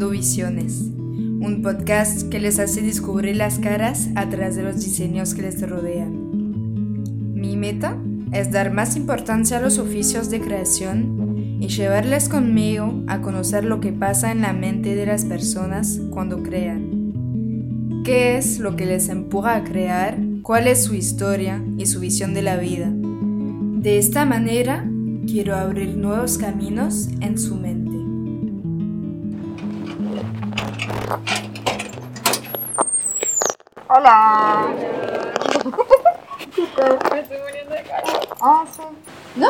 Visiones, un podcast que les hace descubrir las caras a través de los diseños que les rodean. Mi meta es dar más importancia a los oficios de creación y llevarles conmigo a conocer lo que pasa en la mente de las personas cuando crean. ¿Qué es lo que les empuja a crear? ¿Cuál es su historia y su visión de la vida? De esta manera, quiero abrir nuevos caminos en su mente. Me estoy muriendo de calor. Ah, sí. ¿No?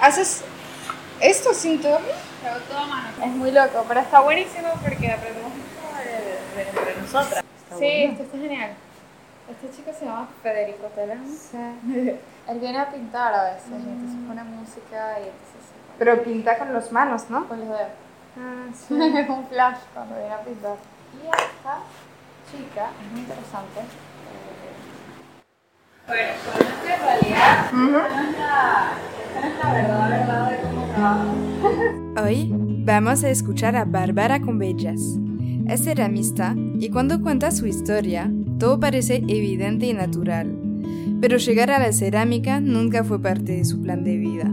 ¿Haces esto sin todo? Hago todo a mano. Es muy loco, pero está buenísimo porque aprendemos mucho de, de entre nosotras. sí, esto está genial. Este chico se llama Federico Telem. Sí. Él viene a pintar a veces, y entonces pone música y entonces pone Pero pinta con las manos, ¿no? con los dedos. Ah, es un flash cuando viene a pintar. Y esta chica es muy interesante. Bueno, realidad, esta es la verdad, verdad de cómo. Hoy vamos a escuchar a Bárbara Convellas. Es ceramista y cuando cuenta su historia, todo parece evidente y natural. Pero llegar a la cerámica nunca fue parte de su plan de vida.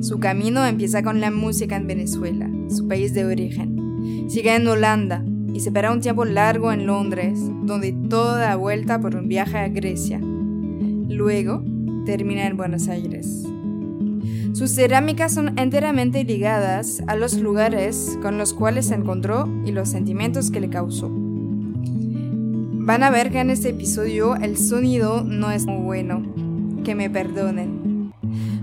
Su camino empieza con la música en Venezuela, su país de origen. Sigue en Holanda y se para un tiempo largo en Londres, donde todo da vuelta por un viaje a Grecia. Luego termina en Buenos Aires. Sus cerámicas son enteramente ligadas a los lugares con los cuales se encontró y los sentimientos que le causó. Van a ver que en este episodio el sonido no es muy bueno, que me perdonen.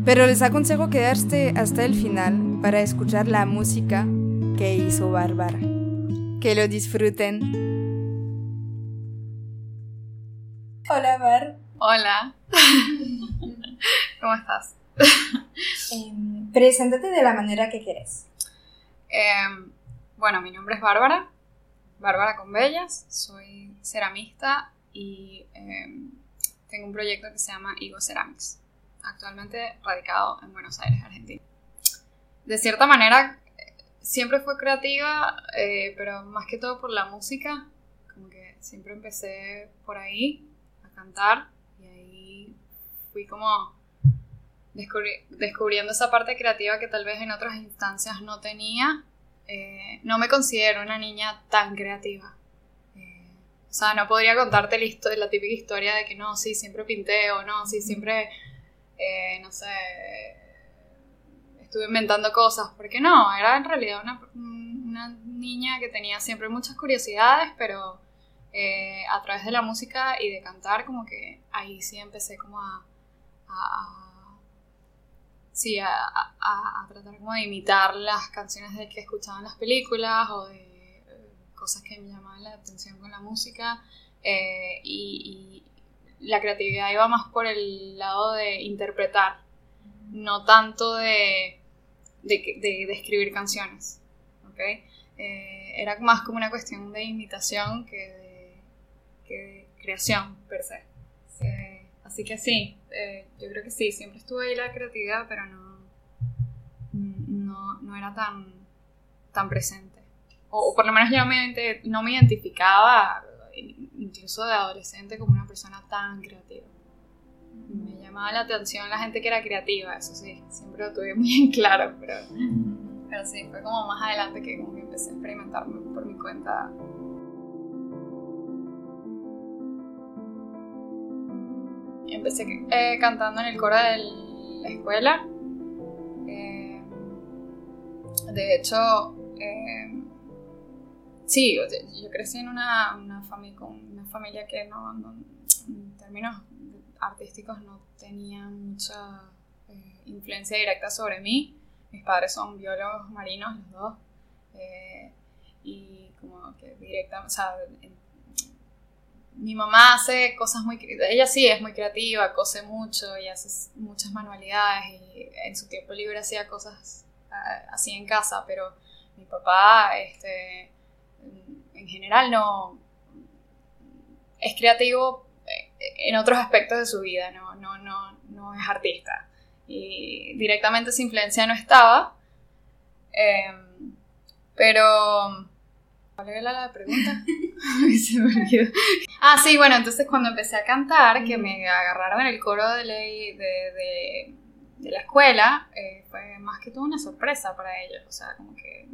Pero les aconsejo quedarse hasta el final para escuchar la música que hizo Bárbara. Que lo disfruten. Hola Bar, Hola. ¿Cómo estás? Em, preséntate de la manera que quieres. Em, bueno, mi nombre es Bárbara, Bárbara Convellas, soy ceramista y em, tengo un proyecto que se llama Igo Ceramics, actualmente radicado en Buenos Aires, Argentina. De cierta manera, eh, siempre fue creativa, eh, pero más que todo por la música, como que siempre empecé por ahí a cantar fui como descubri- descubriendo esa parte creativa que tal vez en otras instancias no tenía. Eh, no me considero una niña tan creativa. Eh, o sea, no podría contarte la, típica historia de que no, sí, siempre pinté o no, sí, siempre, eh, no sé, estuve inventando cosas, porque no, era en realidad una, una niña que tenía siempre muchas curiosidades, pero eh, a través de la música y de cantar, como que ahí sí empecé como a, a- sí, a, a- tratar como de imitar las canciones de que escuchaba en las películas o de eh, cosas que me llamaban la atención con la música eh, y, la creatividad iba más por el lado de interpretar, no tanto de, de, de- escribir canciones, ¿ok? Eh, era más como una cuestión de imitación que de, que de creación per se. Así que sí, eh, yo creo que sí, siempre estuve ahí la creatividad, pero no, no, no era tan, tan presente. O, o por lo menos yo me, no me identificaba, incluso de adolescente, como una persona tan creativa. Me llamaba la atención la gente que era creativa, eso sí, siempre lo tuve muy en claro, pero, pero sí, fue como más adelante que como que empecé a experimentar por mi cuenta Empecé eh, cantando en el coro de la escuela. Eh, de hecho, eh, sí, yo crecí en una, una, fami- con una familia que no, no- en términos artísticos no tenía mucha eh, influencia directa sobre mí. Mis padres son biólogos marinos, los dos. y como que directa, o sea, en- mi mamá hace cosas muy... Ella sí es muy creativa, cose mucho y hace muchas manualidades y en su tiempo libre hacía cosas ah, así en casa, pero mi papá, este, en general no... Es creativo eh, en otros aspectos de su vida, no, no, no, no es artista. Y directamente esa influencia no estaba, Em, pero... ¿Cuál era la pregunta? Se me olvidó. Ah, sí, bueno, entonces cuando empecé a cantar, que me agarraron en el coro de, ley de, de, de la escuela, eh, fue más que todo una sorpresa para ellos. O sea, como que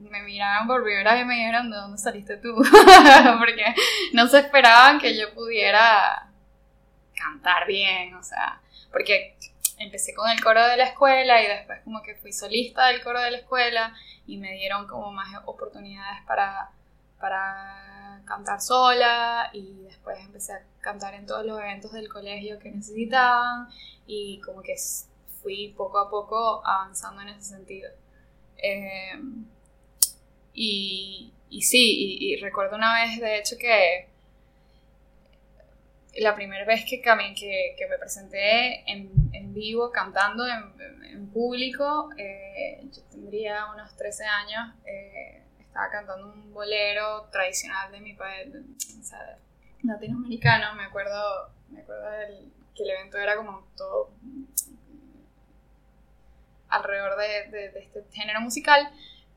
me miraron por primera vez y me dijeron, ¿de dónde saliste tú? Porque no se esperaban que yo pudiera cantar bien, o sea, porque empecé con el coro de la escuela y después como que fui solista del coro de la escuela y me dieron como más oportunidades para, para cantar sola y después empecé a cantar en todos los eventos del colegio que necesitaban y como que fui poco a poco avanzando en ese sentido. Eh, y, y sí, y, recuerdo una vez, de hecho, que la primera vez que, que, que me presenté en, en vivo cantando en, en público, eh, yo tendría unos 13 años, eh, estaba cantando un bolero tradicional de mi país, o sea, latinoamericano, me acuerdo, me acuerdo del, que el evento era como todo alrededor de, de, de este género musical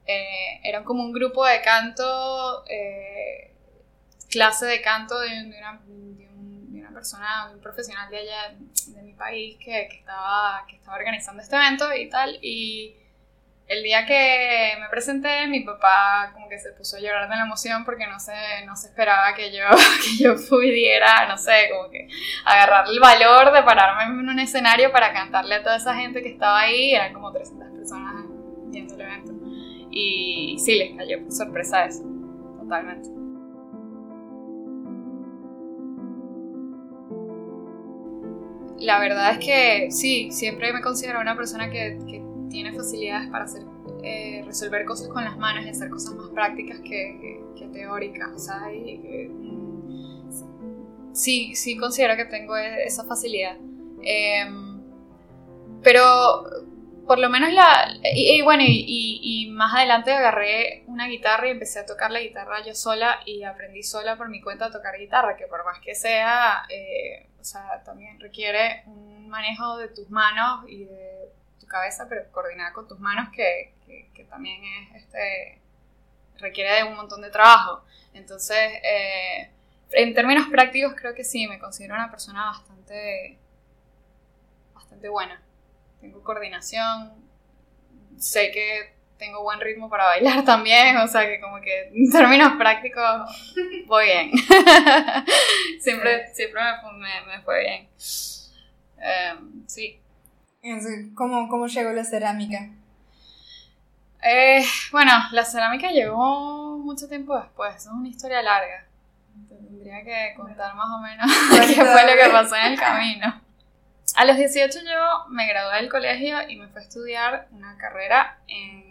eh, eran como un grupo de canto, eh, clase de canto de, una, persona, un profesional de allá, de mi país, que, estaba, que estaba organizando este evento y tal. Y el día que me presenté, mi papá como que se puso a llorar de la emoción porque no se, no se esperaba que yo, que yo pudiera, no sé, como que agarrar el valor de pararme en un escenario para cantarle a toda esa gente que estaba ahí. Eran como 300 personas viendo el evento. Y sí, les cayó sorpresa eso, totalmente. La verdad es que sí, siempre me considero una persona que, que tiene facilidades para eh, resolver cosas con las manos y hacer cosas más prácticas que, que, teóricas. O mm, sí, sí considero que tengo e, esa facilidad. Em, pero por lo menos la... Y, bueno, y, más adelante agarré una guitarra y empecé a tocar la guitarra yo sola y aprendí sola por mi cuenta a tocar guitarra, que por más que sea, eh, o sea, también requiere un manejo de tus manos y de tu cabeza, pero coordinada con tus manos, que, que, también es, este, requiere de un montón de trabajo. Entonces, eh, en términos prácticos creo que sí, me considero una persona bastante, bastante buena tengo coordinación, sé que tengo buen ritmo para bailar también, o sea que como que en términos prácticos voy bien. siempre siempre me, fue bien. Em, sí. ¿Cómo, ¿Cómo llegó la cerámica? Eh, bueno, la cerámica llegó mucho tiempo después, es una historia larga. Tendría que contar más o menos qué fue lo que pasó en el camino. A los 18 yo me gradué del colegio y me fui a estudiar una carrera en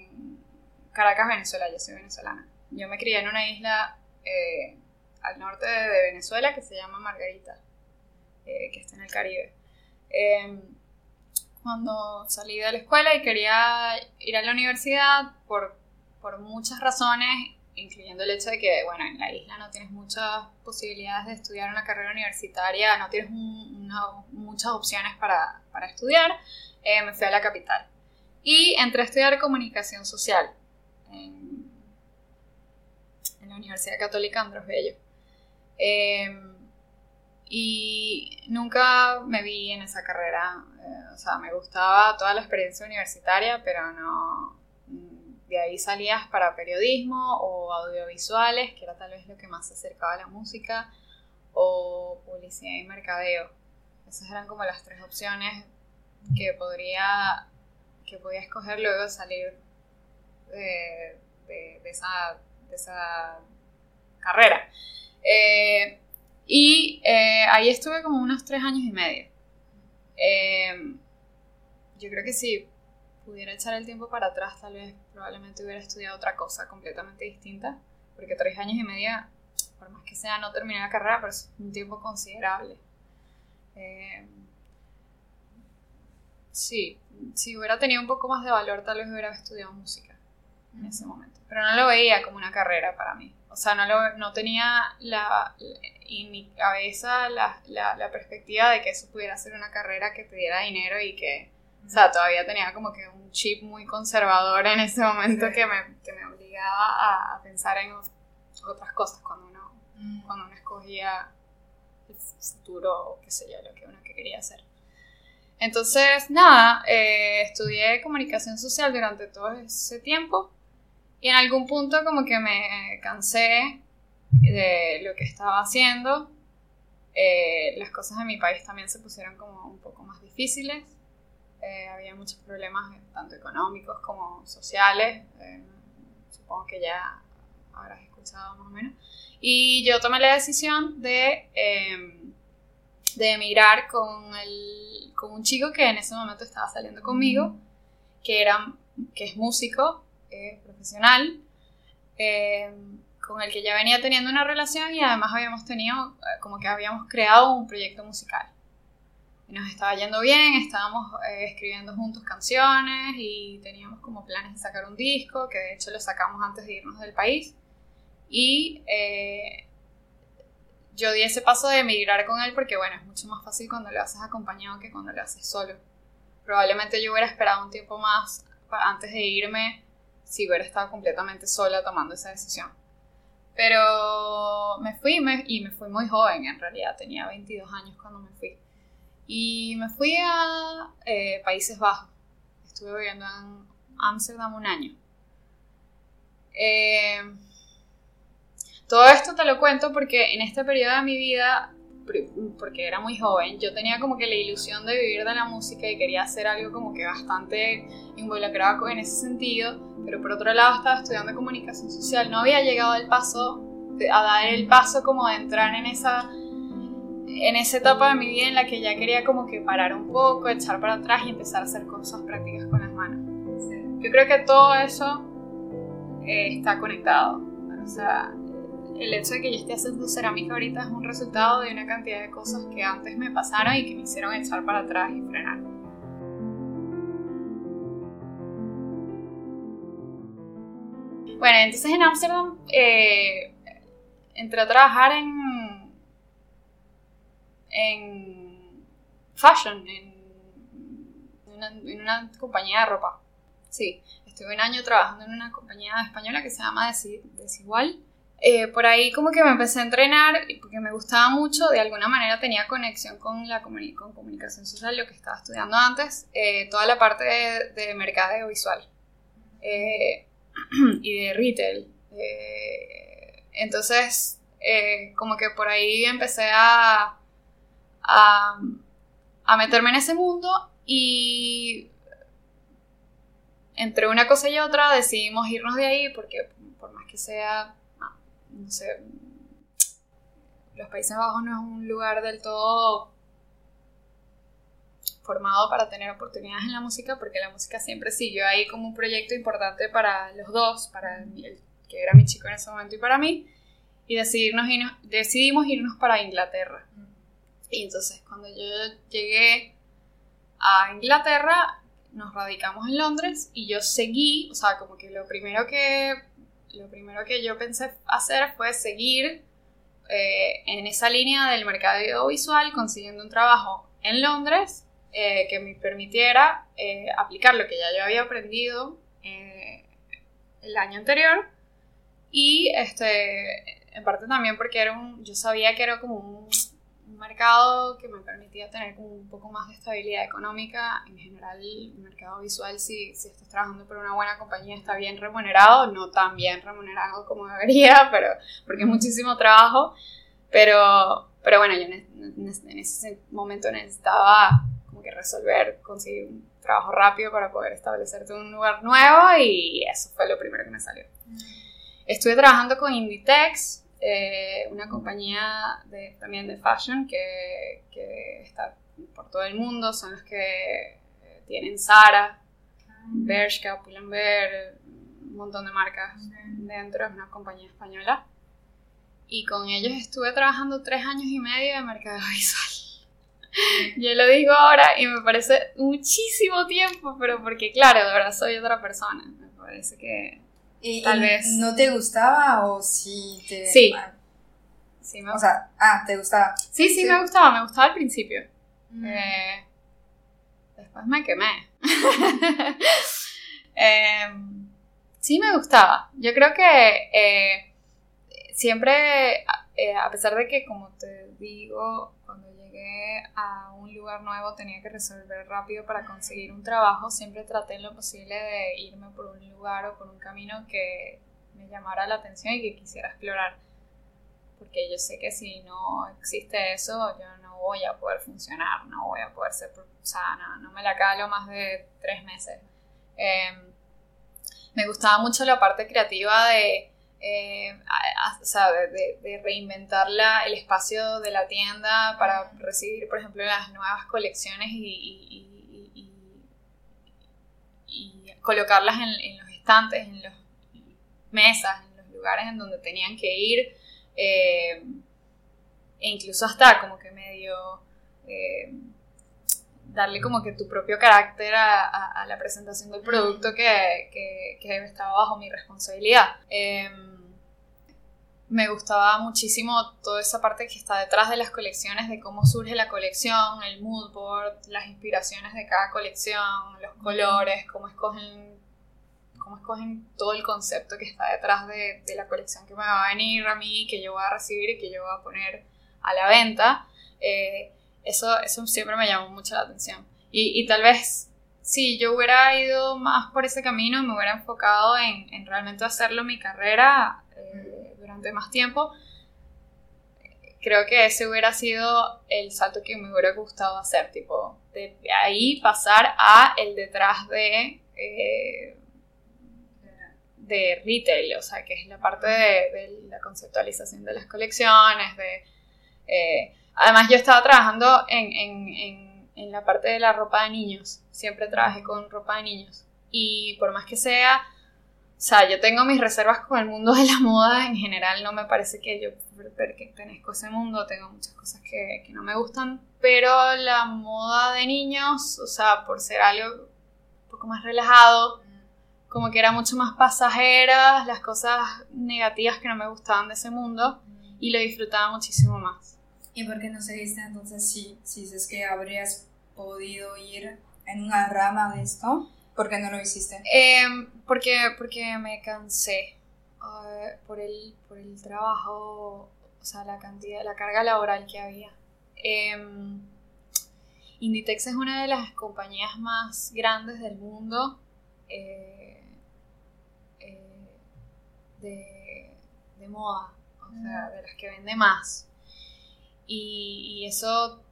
Caracas, Venezuela. Yo soy venezolana. Yo me crié en una isla eh, al norte de, Venezuela que se llama Margarita, eh, que está en el Caribe. Em, cuando salí de la escuela y quería ir a la universidad por, por muchas razones, incluyendo el hecho de que, bueno, en la isla no tienes muchas posibilidades de estudiar una carrera universitaria, no tienes muchas opciones para, para estudiar, eh, me fui a la capital. Y entré a estudiar comunicación social en, en la Universidad Católica Andrés Bello. Em, y nunca me vi en esa carrera, eh, o sea, me gustaba toda la experiencia universitaria, pero no, de ahí salías para periodismo o audiovisuales, que era tal vez lo que más se acercaba a la música, o publicidad y mercadeo. Esas eran como las tres opciones que podría que podía escoger luego de salir de, esa, carrera. Eh, y eh, ahí estuve como unos tres años y medio. Eh, yo creo que sí, pudiera echar el tiempo para atrás, tal vez probablemente hubiera estudiado otra cosa completamente distinta, porque tres años y medio, por más que sea, no terminé la carrera, pero es un tiempo considerable. Eh, sí, si hubiera tenido un poco más de valor, tal vez hubiera estudiado música en ese momento, pero no lo veía como una carrera para mí. O sea, no, lo, no tenía la, en mi cabeza la, la, la perspectiva de que eso pudiera ser una carrera que te diera dinero y que O sea, todavía tenía como que un chip muy conservador en ese momento que, me, que me obligaba a pensar en otras cosas cuando uno, Mm. cuando uno escogía el futuro o qué sé yo, lo que uno quería hacer. Entonces, nada, eh, estudié comunicación social durante todo ese tiempo y en algún punto como que me cansé de lo que estaba haciendo. Eh, las cosas en mi país también se pusieron como un poco más difíciles. Eh, había muchos problemas, eh, tanto económicos como sociales. Supongo que ya habrás escuchado más o menos. Y yo tomé la decisión de, eh, de emigrar con, el, con un chico que en ese momento estaba saliendo conmigo, que, era, que es músico eh, profesional, eh, con el que ya venía teniendo una relación y además habíamos tenido, eh, como que habíamos creado un proyecto musical. Y nos estaba yendo bien, estábamos eh, escribiendo juntos canciones y teníamos como planes de sacar un disco, que de hecho lo sacamos antes de irnos del país. Y eh, yo di ese paso de emigrar con él porque, bueno, es mucho más fácil cuando lo haces acompañado que cuando lo haces solo. Probablemente yo hubiera esperado un tiempo más antes de irme si hubiera estado completamente sola tomando esa decisión. Pero me fui me- y me fui muy joven en realidad, tenía 22 años cuando me fui. Y me fui a eh, Países Bajos. Estuve viviendo en Ámsterdam un año. Eh, todo esto te lo cuento porque en este periodo de mi vida, porque era muy joven, yo tenía como que la ilusión de vivir de la música y quería hacer algo como que bastante involucrado en ese sentido, pero por otro lado estaba estudiando comunicación social, no había llegado al paso, a dar el paso como de entrar en esa en esa etapa de mi vida en la que ya quería como que parar un poco, echar para atrás y empezar a hacer cosas prácticas con las manos. Yo creo que todo eso eh, está conectado. O sea, el hecho de que yo esté haciendo cerámica ahorita es un resultado de una cantidad de cosas que antes me pasaron y que me hicieron echar para atrás y frenar. Bueno, entonces en Ámsterdam eh, entré a trabajar en, en fashion, en una, en una compañía de ropa. Sí, estuve un año trabajando en una compañía española que se llama Desi- Desigual. Eh, por ahí como que me empecé a entrenar porque me gustaba mucho, de alguna manera tenía conexión con la comuni- con comunicación social, lo que estaba estudiando antes, eh, toda la parte de, de mercadeo visual eh, y de retail. Entonces, como que por ahí empecé a, a, meterme en ese mundo y entre una cosa y otra decidimos irnos de ahí porque por más que sea, no sé, los Países Bajos no es un lugar del todo formado para tener oportunidades en la música porque la música siempre siguió ahí como un proyecto importante para los dos, para el, que era mi chico en ese momento y para mí, y decidirnos irnos- decidimos irnos para Inglaterra. Y entonces cuando yo llegué a Inglaterra, nos radicamos en Londres y yo seguí, o sea, como que lo primero que, lo primero que yo pensé hacer fue seguir eh, en esa línea del mercado audiovisual, consiguiendo un trabajo en Londres eh, que me permitiera eh, aplicar lo que ya yo había aprendido el año anterior. Y este, en parte también porque era un, yo sabía que era como un mercado que me permitía tener como un poco más de estabilidad económica. En general, el mercado visual, si, si estás trabajando por una buena compañía, está bien remunerado, no tan bien remunerado como debería, pero porque es muchísimo trabajo. Pero, pero bueno, yo en, en- ese momento necesitaba como que resolver, conseguir un trabajo rápido para poder establecerte en un lugar nuevo y eso fue lo primero que me salió. Estuve trabajando con Inditex, eh, una compañía de, también de fashion que, que está por todo el mundo, son los que eh, tienen Zara, Bershka, Pull&Bear, un montón de marcas dentro, es una compañía española. Y con ellos estuve trabajando tres años y medio de mercado visual. Yo lo digo ahora y me parece muchísimo tiempo, pero porque claro, de verdad soy otra persona. Me parece que ¿Y, Tal y vez. ¿No te gustaba o sí te.? Sí. sí me, O sea, ah, te gustaba. sí, sí, sí. me gustaba, me gustaba al principio. Mm. Eh, después me quemé. Em, sí me gustaba. Yo creo que eh, siempre, eh, a pesar de que, como te digo, cuando llegué a un lugar nuevo tenía que resolver rápido para conseguir un trabajo, siempre traté en lo posible de irme por un lugar o por un camino que me llamara la atención y que quisiera explorar. Porque yo sé que si no existe eso, yo no voy a poder funcionar, no voy a poder ser, o sea, no, me la calo más de tres meses. Em, me gustaba mucho la parte creativa de, eh, o sea, de, reinventar el espacio de la tienda para recibir, por ejemplo, las nuevas colecciones y, colocarlas en, los estantes, en las mesas, en los lugares en donde tenían que ir. Eh, e incluso hasta como que medio eh, darle como que tu propio carácter a, la presentación del producto que, que, estaba bajo mi responsabilidad. Em, me gustaba muchísimo toda esa parte que está detrás de las colecciones, de cómo surge la colección, el mood board, las inspiraciones de cada colección, los colores, cómo escogen, cómo escogen todo el concepto que está detrás de, de la colección que me va a venir a mí, que yo voy a recibir y que yo voy a poner a la venta. Eh, eso, eso siempre me llamó mucho la atención. Y, y, tal vez si yo hubiera ido más por ese camino, me hubiera enfocado en, en realmente hacerlo mi carrera durante más tiempo, creo que ese hubiera sido el salto que me hubiera gustado hacer, tipo, de ahí pasar a el detrás de... Eh, de retail, o sea, que es la parte de, la conceptualización de las colecciones, de eh, además, yo estaba trabajando en, la parte de la ropa de niños. Siempre trabajé con ropa de niños. Y por más que sea, o sea, yo tengo mis reservas con el mundo de la moda. En general, no me parece que yo pertenezco a ese mundo. Tengo muchas cosas que, que no me gustan. Pero la moda de niños, o sea, por ser algo un poco más relajado, como que era mucho más pasajera, las cosas negativas que no me gustaban de ese mundo y lo disfrutaba muchísimo más. ¿Y por qué no seguiste entonces si, si es que habrías podido ir en una rama de esto? ¿Por qué no lo hiciste? Em, porque, porque me cansé uh, por, el, por el trabajo, o sea, la cantidad, la carga laboral que había. Em, Inditex es una de las compañías más grandes del mundo eh, eh, de, de moda de las que vende más. Y, eso,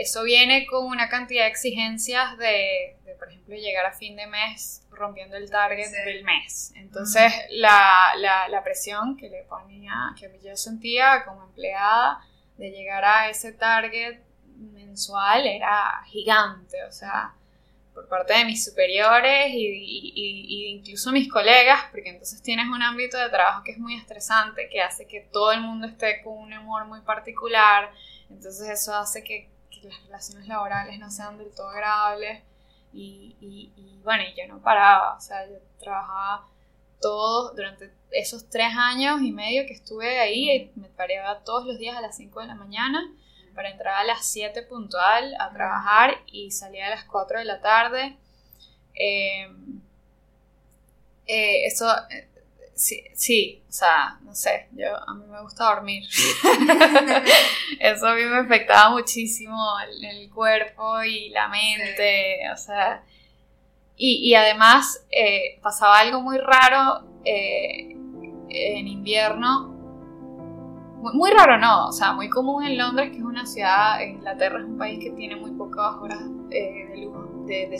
eso viene con una cantidad de exigencias de, por ejemplo, llegar a fin de mes rompiendo el target del mes. Entonces, la, la, presión que le ponía, que yo sentía como empleada de llegar a ese target mensual era gigante. O sea, por parte de mis superiores y, incluso mis colegas, porque entonces tienes un ámbito de trabajo que es muy estresante, que hace que todo el mundo esté con un humor muy particular, entonces eso hace que, las relaciones laborales no sean del todo agradables y, bueno, y yo no paraba, o sea, yo trabajaba todo durante esos tres años y medio que estuve ahí, me pareaba todos los días a las 5 de la mañana para entrar a las 7 puntual a trabajar y salía a las 4 de la tarde. Em, eh, eso, eh, sí, sí, o sea, no sé, yo, a mí me gusta dormir. eso a mí me afectaba muchísimo el, cuerpo y la mente, o sea, y, además eh, pasaba algo muy raro en invierno muy, raro no, o sea, muy común en Londres, que es una ciudad, Inglaterra es un país que tiene muy pocas horas eh, de luz, de,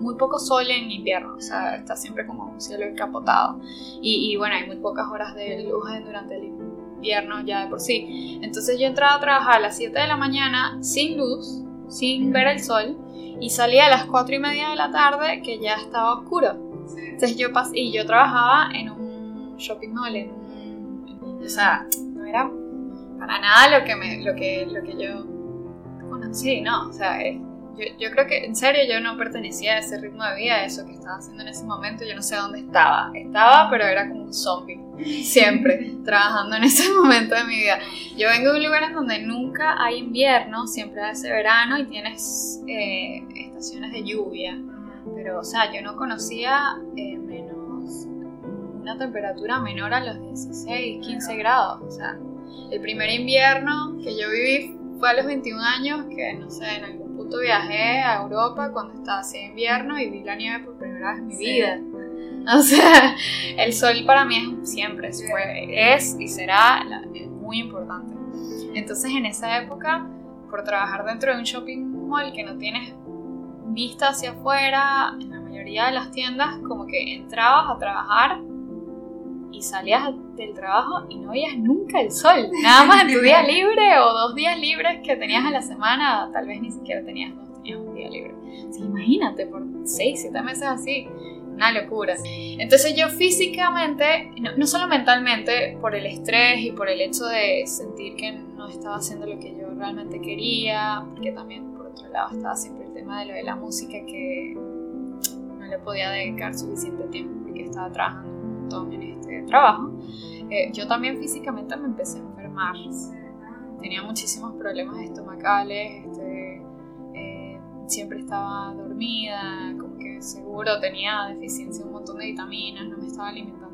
muy, poco sol en invierno, o sea, está siempre como un cielo encapotado. Y, y bueno, hay muy pocas horas de luz durante el invierno ya de por sí. Entonces yo entraba a trabajar a las 7 de la mañana sin luz, sin ver el sol, y salía a las 4 y media de la tarde que ya estaba oscuro. Entonces yo pas y yo trabajaba en un shopping mall, en un, o sea, era para nada lo que, me, lo que, lo que yo conocí, ¿no? O sea, eh, yo, yo, creo que en serio yo no pertenecía a ese ritmo de vida, a eso que estaba haciendo en ese momento, yo no sé dónde estaba. Estaba, pero era como un zombie. siempre trabajando en ese momento de mi vida. Yo vengo de un lugar en donde nunca hay invierno, siempre hace verano y tienes eh, estaciones de lluvia. Pero, o sea, yo no conocía eh, menos una temperatura menor a los 16, 15 grados. O sea, el primer invierno que yo viví fue a los 21 años, que no sé, en algún punto viajé a Europa cuando estaba así invierno y vi la nieve por primera vez en mi vida. O sea, el sol para mí es siempre, es y será muy importante. Entonces en esa época, por trabajar dentro de un shopping mall que no tienes vista hacia afuera, en la mayoría de las tiendas, como que entrabas a trabajar y salías del trabajo y no veías nunca el sol. Nada más en tu día libre o dos días libres que tenías a la semana, tal vez ni siquiera tenías dos, tenías un día libre. imagínate, por seis, siete meses así, una locura. Entonces yo físicamente, no, no, solo mentalmente, por el estrés y por el hecho de sentir que no estaba haciendo lo que yo realmente quería, porque también por otro lado estaba siempre el tema de lo de la música que no le podía dedicar suficiente tiempo porque estaba trabajando un montón en este trabajo, eh, yo también físicamente me empecé a enfermar. Tenía muchísimos problemas estomacales, este, eh, siempre estaba dormida, como que seguro tenía deficiencia de un montón de vitaminas, no me estaba alimentando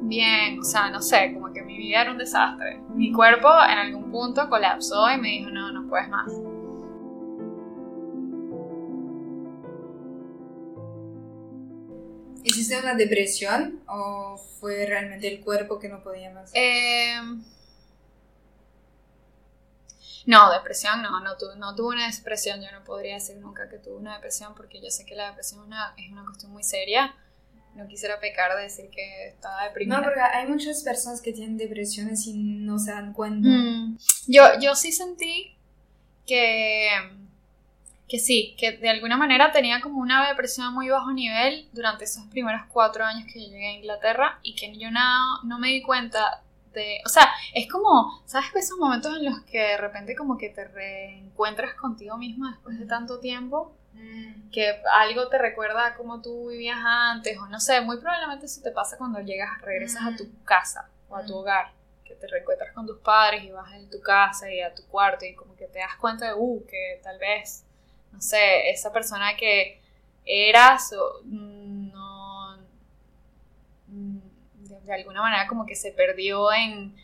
bien, o sea, no sé, como que mi vida era un desastre. Mi cuerpo en algún punto colapsó y me dijo, no, no puedes más. ¿Hiciste una depresión o fue realmente el cuerpo que no podía más? Em, no, depresión no, no, no tuve una depresión, yo no podría decir nunca que tuve una depresión porque yo sé que la depresión es una, es una cuestión muy seria. No quisiera pecar de decir que estaba deprimida. No, porque hay muchas personas que tienen depresiones y no se dan cuenta. Mm, yo, yo sí sentí que que sí, que de alguna manera tenía como una depresión a muy bajo nivel durante esos primeros cuatro años que yo llegué a Inglaterra y que yo no, no me di cuenta de, o sea, es como, ¿sabes? Esos momentos en los que de repente como que te reencuentras contigo mismo después de tanto tiempo, mm. que algo te recuerda a cómo tú vivías antes, o no sé, muy probablemente eso te pasa cuando llegas, regresas a tu mm. casa o a tu mm. hogar, que te reencuentras con tus padres y vas a tu casa y a tu cuarto y como que te das cuenta de, uh, que tal vez no sé, esa persona que eras no, de, alguna manera como que se perdió en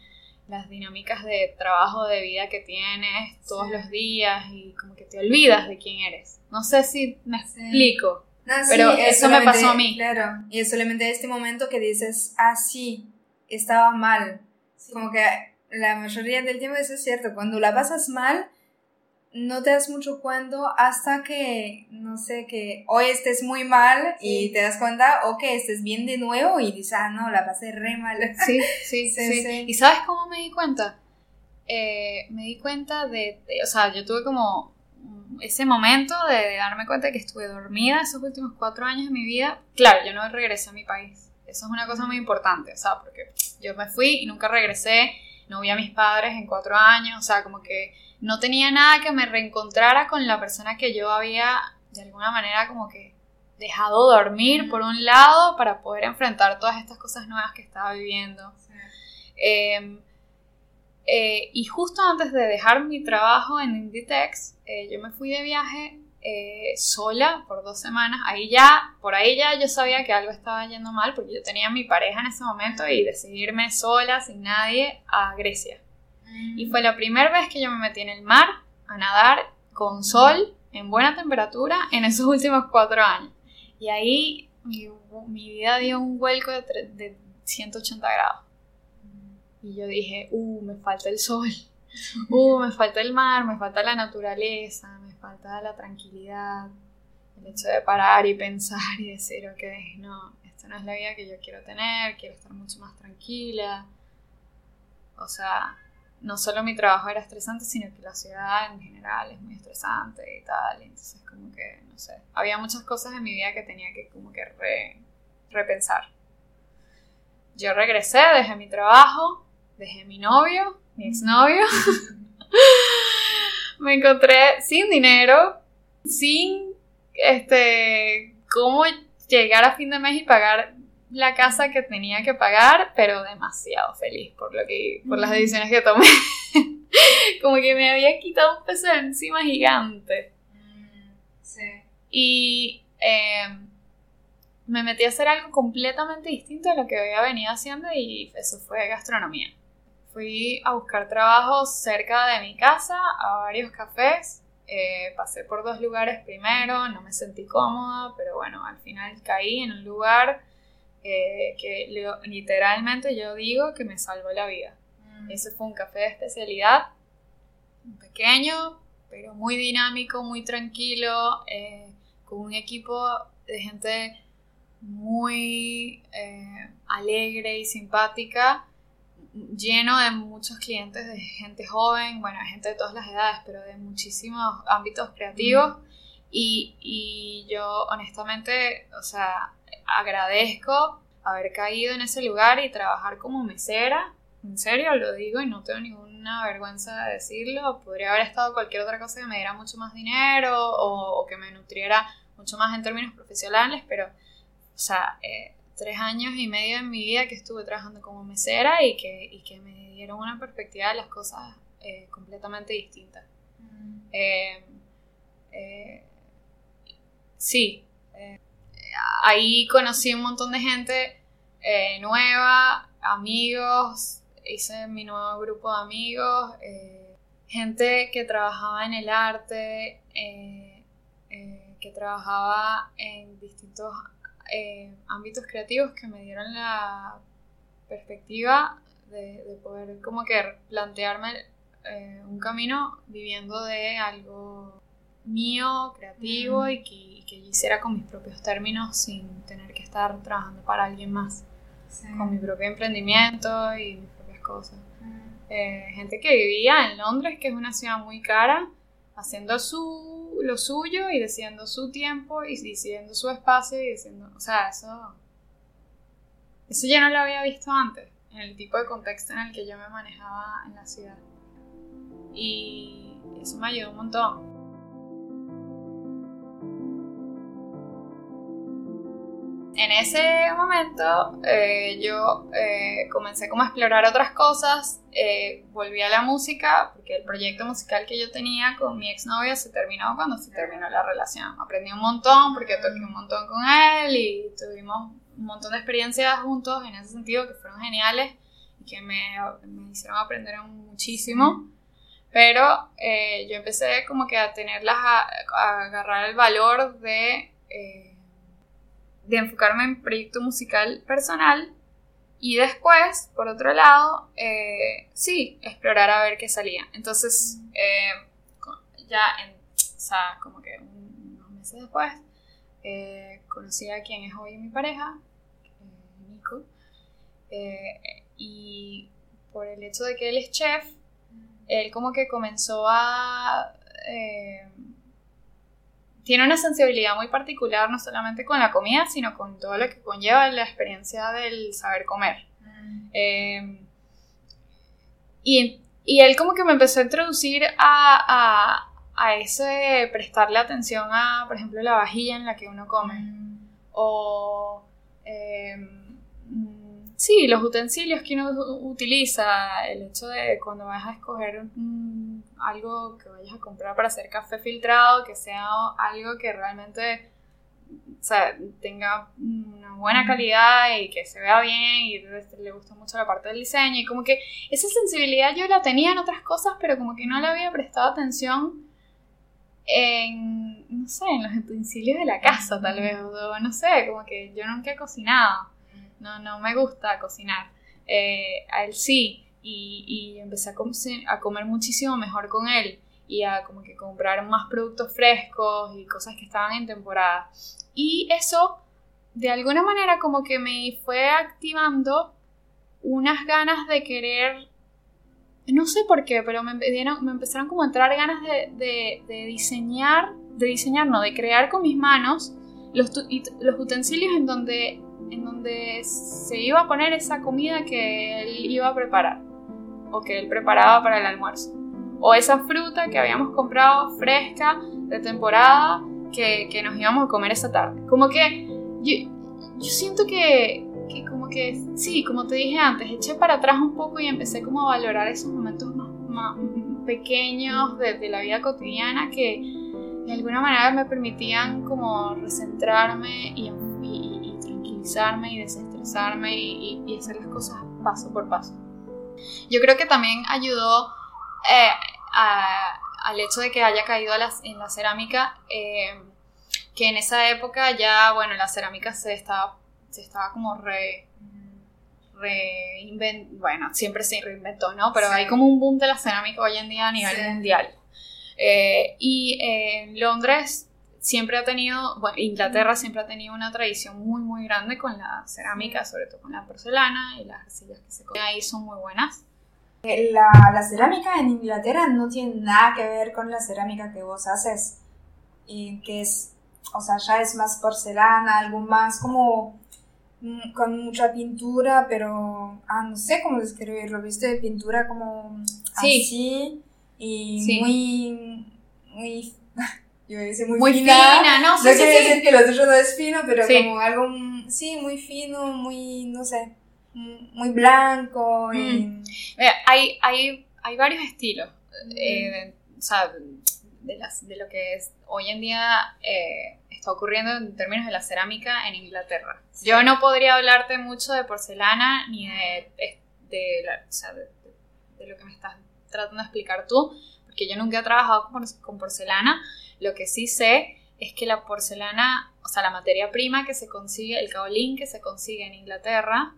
las dinámicas de trabajo, de vida que tienes todos los días y como que te olvidas de quién eres. No sé si me explico. pero eso me pasó a mí. Claro, y es solamente este momento que dices, ah, sí, estaba mal. Como que la mayoría del tiempo eso es cierto, cuando la pasas mal, no te das mucho cuenta hasta que, no sé, que hoy estés muy mal y te das cuenta, o que estés bien de nuevo y dices, ah, no, la pasé re mal. Sí, sí, sí. ¿Y sabes cómo me di cuenta? Eh, me di cuenta de, o sea, yo tuve como ese momento de, darme cuenta de que estuve dormida esos últimos cuatro años de mi vida. Claro, yo no regresé a mi país. Eso es una cosa muy importante, o sea, porque yo me fui y nunca regresé, no vi a mis padres en cuatro años, o sea, como que no tenía nada que me reencontrara con la persona que yo había de alguna manera como que dejado dormir por un lado para poder enfrentar todas estas cosas nuevas que estaba viviendo. Em, eh, y justo antes de dejar mi trabajo en Inditex, eh, yo me fui de viaje eh, sola por dos semanas. Ahí ya, por ahí ya yo sabía que algo estaba yendo mal porque yo tenía mi pareja en ese momento y decidirme sola, sin nadie, a Grecia. Y fue la primera vez que yo me metí en el mar a nadar con sol en buena temperatura en esos últimos cuatro años. Y ahí mi, vida dio un vuelco de, de 180 grados. Y yo dije, uh, me falta el sol, uh, me falta el mar, me falta la naturaleza, me falta la tranquilidad, el hecho de parar y pensar y decir, ok, no, esta no es la vida que yo quiero tener, quiero estar mucho más tranquila. O sea, no solo mi trabajo era estresante, sino que la ciudad en general es muy estresante y tal. entonces como que, no sé, había muchas cosas en mi vida que tenía que como que repensar. Yo regresé, dejé mi trabajo, dejé mi novio, mi exnovio. Me encontré sin dinero, sin este cómo llegar a fin de mes y pagar la casa que tenía que pagar, pero demasiado feliz por lo que por las decisiones que tomé. Como que me había quitado un peso de encima gigante. Sí. Y eh, me metí a hacer algo completamente distinto a lo que había venido haciendo y eso fue gastronomía. Fui a buscar trabajo cerca de mi casa, a varios cafés. Eh, pasé por dos lugares primero, no me sentí cómoda, pero bueno, al final caí en un lugar eh, que literalmente yo digo que me salvó la vida. Mm. Ese fue un café de especialidad, pequeño, pero muy dinámico, muy tranquilo, eh, con un equipo de gente muy eh, alegre y simpática, lleno de muchos clientes, de gente joven, bueno, gente de todas las edades, pero de muchísimos ámbitos creativos. Y, y yo honestamente, o sea, agradezco haber caído en ese lugar y trabajar como mesera. En serio, lo digo y no tengo ninguna vergüenza de decirlo. Podría haber estado cualquier otra cosa que me diera mucho más dinero o, o que me nutriera mucho más en términos profesionales, pero, o sea, eh, tres años y medio en mi vida que estuve trabajando como mesera y que, y que me dieron una perspectiva de las cosas eh, completamente distinta. Eh, eh, sí, ahí conocí un montón de gente nueva, amigos, hice mi nuevo grupo de amigos, gente que trabajaba en el arte, que trabajaba en distintos eh, ámbitos creativos que me dieron la perspectiva de, de poder como que plantearme eh, un camino viviendo de algo mío, creativo Mm. y, que, y que hiciera con mis propios términos sin tener que estar trabajando para alguien más, Sí. con mi propio emprendimiento y mis propias cosas. Mm. Eh, gente que vivía en Londres, que es una ciudad muy cara, haciendo su, lo suyo y decidiendo su tiempo y decidiendo su espacio y diciendo, o sea, eso, eso yo no lo había visto antes, en el tipo de contexto en el que yo me manejaba en la ciudad. Y eso me ayudó un montón. En ese momento eh, yo eh, comencé como a explorar otras cosas, eh, volví a la música, porque el proyecto musical que yo tenía con mi exnovio se terminó cuando se terminó la relación. Aprendí un montón porque toqué un montón con él y tuvimos un montón de experiencias juntos en ese sentido que fueron geniales y que me, me hicieron aprender muchísimo. Pero yo empecé como que a tenerlas, a, a agarrar el valor de... de enfocarme en proyecto musical personal y después, por otro lado, eh, sí, explorar a ver qué salía. Entonces, eh, ya, en, o sea, como que un- unos meses después, eh, conocí a quien es hoy mi pareja, Nico, y por el hecho de que él es chef, él como que comenzó a... tiene una sensibilidad muy particular, no solamente con la comida, sino con todo lo que conlleva la experiencia del saber comer. Mm. Eh, y, y él como que me empezó a introducir a, a, a ese prestarle atención a, por ejemplo, la vajilla en la que uno come. Mm. O, eh, mm, sí, los utensilios que uno utiliza, el hecho de cuando vas a escoger algo que vayas a comprar para hacer café filtrado, que sea algo que realmente o sea, tenga una buena calidad y que se vea bien y le gusta mucho la parte del diseño y como que esa sensibilidad yo la tenía en otras cosas pero como que no le había prestado atención en, no sé, en los utensilios de la casa tal vez, o no sé, como que yo nunca he cocinado, no, no me gusta cocinar, Eh, a él sí, y, y empecé a, com- a comer muchísimo mejor con él y a como que comprar más productos frescos y cosas que estaban en temporada. Y eso, de alguna manera, como que me fue activando unas ganas de querer, no sé por qué, pero me, dieron- me empezaron como a entrar ganas de, de- de diseñar, de diseñar, no, de crear con mis manos los, los utensilios en donde, en donde se iba a poner esa comida que él iba a preparar o que él preparaba para el almuerzo. O esa fruta que habíamos comprado fresca, de temporada, que, que nos íbamos a comer esa tarde. Como que yo, yo siento que, como que, sí, como te dije antes, eché para atrás un poco y empecé como a valorar esos momentos más, más pequeños de, de, la vida cotidiana que de alguna manera me permitían como recentrarme y, y tranquilizarme y desestresarme y, y, hacer las cosas paso por paso. Yo creo que también ayudó eh, a, al hecho de que haya caído en la cerámica, eh, que en esa época ya, bueno, la cerámica se estaba, se estaba como re reinventó, bueno, siempre se reinventó, ¿no? Pero hay como un boom de la cerámica hoy en día a nivel mundial. Eh, y en Londres siempre ha tenido, bueno, Inglaterra siempre ha tenido una tradición muy, muy grande con la cerámica, sobre todo con la porcelana y las arcillas que se comen ahí son muy buenas. Eh, la, la, cerámica en Inglaterra no tiene nada que ver con la cerámica que vos haces, y que es, o sea, ya es más porcelana, algo más como Mm, con mucha pintura, pero ah, no sé cómo describirlo, ¿viste? Pintura como sí. así y muy, muy, yo decir muy, muy fina. no, sé no quiere decir que lo tuyo no es fino, pero como algo, sí, muy fino, muy, no sé, muy blanco. Y... Mm. hay, hay, hay varios estilos, eh, o sea, de, las, de lo que es hoy en día... Eh, está ocurriendo en términos de la cerámica en Inglaterra. Yo no podría hablarte mucho de porcelana ni de, de, lo que me estás tratando de explicar tú, porque yo nunca he trabajado con, porcelana. Lo que sí sé es que la porcelana, o sea, la materia prima que se consigue, el caolín que se consigue en Inglaterra,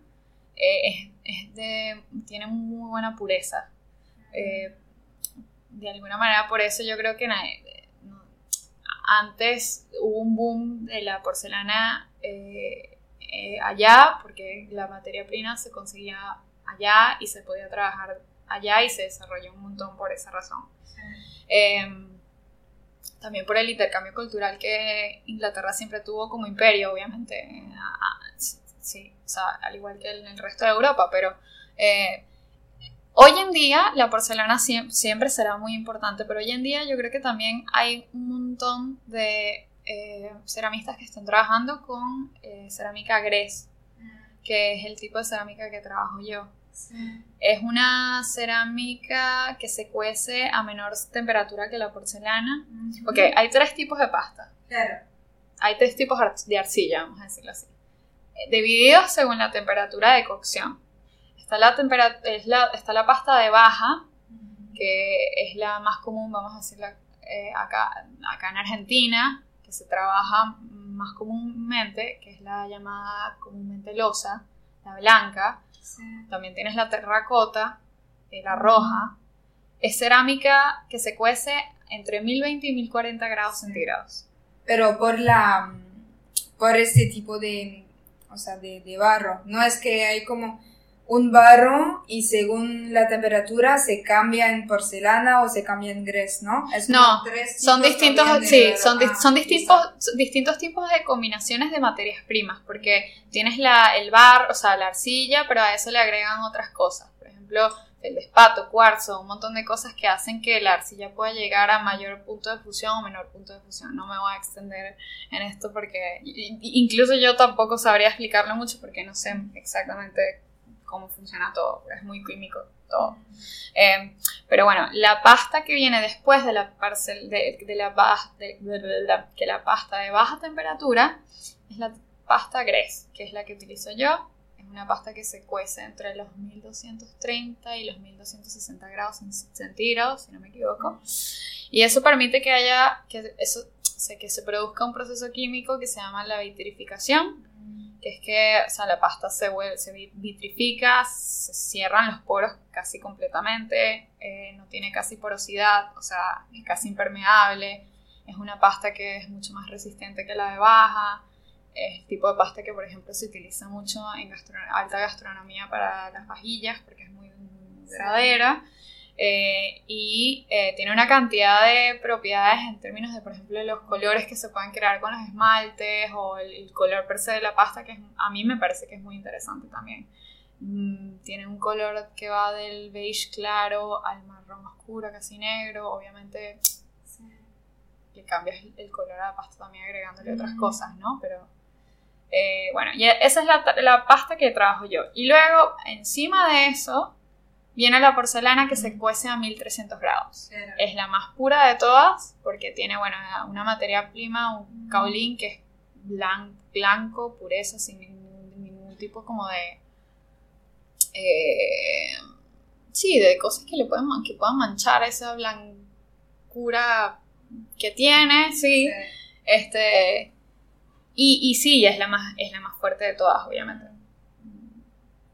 eh, es, de, tiene muy buena pureza. Eh, de alguna manera, por eso yo creo que antes hubo un boom de la porcelana eh, eh, allá, porque la materia prima se conseguía allá y se podía trabajar allá y se desarrolló un montón por esa razón. Em, también por el intercambio cultural que Inglaterra siempre tuvo como imperio, obviamente, sí, o sea, al igual que en el resto de Europa, pero eh, Hoy en día la porcelana siempre será muy importante, pero hoy en día yo creo que también hay un montón de eh, ceramistas que están trabajando con eh, cerámica gres, que es el tipo de cerámica que trabajo yo. Es una cerámica que se cuece a menor temperatura que la porcelana. Ok, hay tres tipos de pasta. Claro. Hay tres tipos de arcilla, vamos a decirlo así. Eh, divididos según la temperatura de cocción. Está la, es la, está la pasta de baja, que es la más común, vamos a decirla eh, acá, acá en Argentina, que se trabaja más comúnmente, que es la llamada comúnmente losa, la blanca. También tienes la terracota, eh, la roja. Es cerámica que se cuece entre 1020 y 1040 grados centígrados. Pero por la por este tipo de o sea, de, de barro, no es que hay como un barro y según la temperatura se cambia en porcelana o se cambia en gres, ¿no? no, son distintos, sí, son, son distintos, distintos tipos de combinaciones de materias primas, porque tienes la, el bar, o sea, la arcilla, pero a eso le agregan otras cosas, por ejemplo, el despato, cuarzo, un montón de cosas que hacen que la arcilla pueda llegar a mayor punto de fusión o menor punto de fusión. No me voy a extender en esto porque incluso yo tampoco sabría explicarlo mucho porque no sé exactamente cómo funciona todo, es muy químico todo. Eh, pero bueno, la pasta que viene después de la, parcel, de, la, que la pasta de baja temperatura es la pasta Gress, que es la que utilizo yo. Es una pasta que se cuece entre los 1230 y los 1260 grados centígrados, si no me equivoco. Y eso permite que haya, que, eso, que se produzca un proceso químico que se llama la vitrificación, que es que o sea, la pasta se, se vitrifica, se cierran los poros casi completamente, eh, no tiene casi porosidad, o sea, es casi impermeable, es una pasta que es mucho más resistente que la de baja, es el tipo de pasta que por ejemplo se utiliza mucho en alta gastronomía para las vajillas porque es muy, muy duradera. Eh, y eh, tiene una cantidad de propiedades en términos de, por ejemplo, los colores que se pueden crear con los esmaltes o el, color per se de la pasta, que a mí me parece que es muy interesante también. Mm, tiene un color que va del beige claro al marrón oscuro, casi negro, obviamente le cambias el color a la pasta también agregándole otras cosas, ¿no? Pero eh, bueno, y esa es la, la pasta que trabajo yo. Y luego, encima de eso, viene la porcelana que se cuece a 1300 grados. Es la más pura de todas porque tiene, bueno, una materia prima, un caolín que es blanco, pureza, sin ningún, tipo como de... Eh, sí, de cosas que le pueden, que puedan manchar esa blancura que tiene, sí. Este, y, y sí, es la, más, es la más fuerte de todas, obviamente.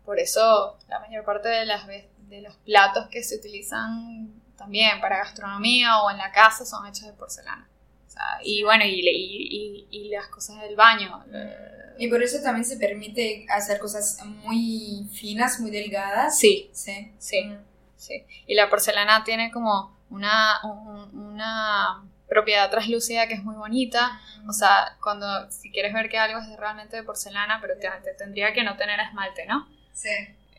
Por eso la mayor parte de las veces de los platos que se utilizan también para gastronomía o en la casa son hechos de porcelana. y bueno, y, y, las cosas del baño. Eh, y por eso también se permite hacer cosas muy finas, muy delgadas. Sí, sí, sí. sí. Y la porcelana tiene como una, una propiedad translúcida que es muy bonita. O sea, cuando si quieres ver que algo es realmente de porcelana, pero te, te tendría que no tener esmalte, ¿no? Sí.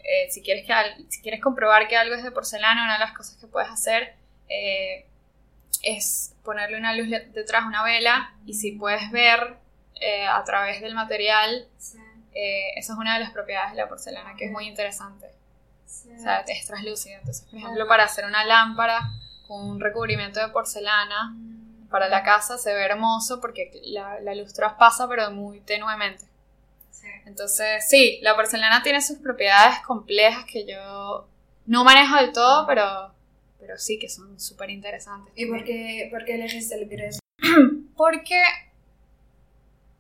Eh, si, quieres que, si quieres comprobar que algo es de porcelana, una de las cosas que puedes hacer eh, es ponerle una luz detrás, una vela, y si puedes ver eh, a través del material, esa es una de las propiedades de la porcelana que es muy interesante. O sea, es translúcida. Entonces, por ejemplo, para hacer una lámpara con un recubrimiento de porcelana mm. para la casa se ve hermoso porque la, la luz traspasa, pero muy tenuemente. Entonces, sí, la porcelana tiene sus propiedades complejas que yo no manejo del todo, pero, pero sí que son súper interesantes. ¿Y por qué, por qué elegiste el gres? Porque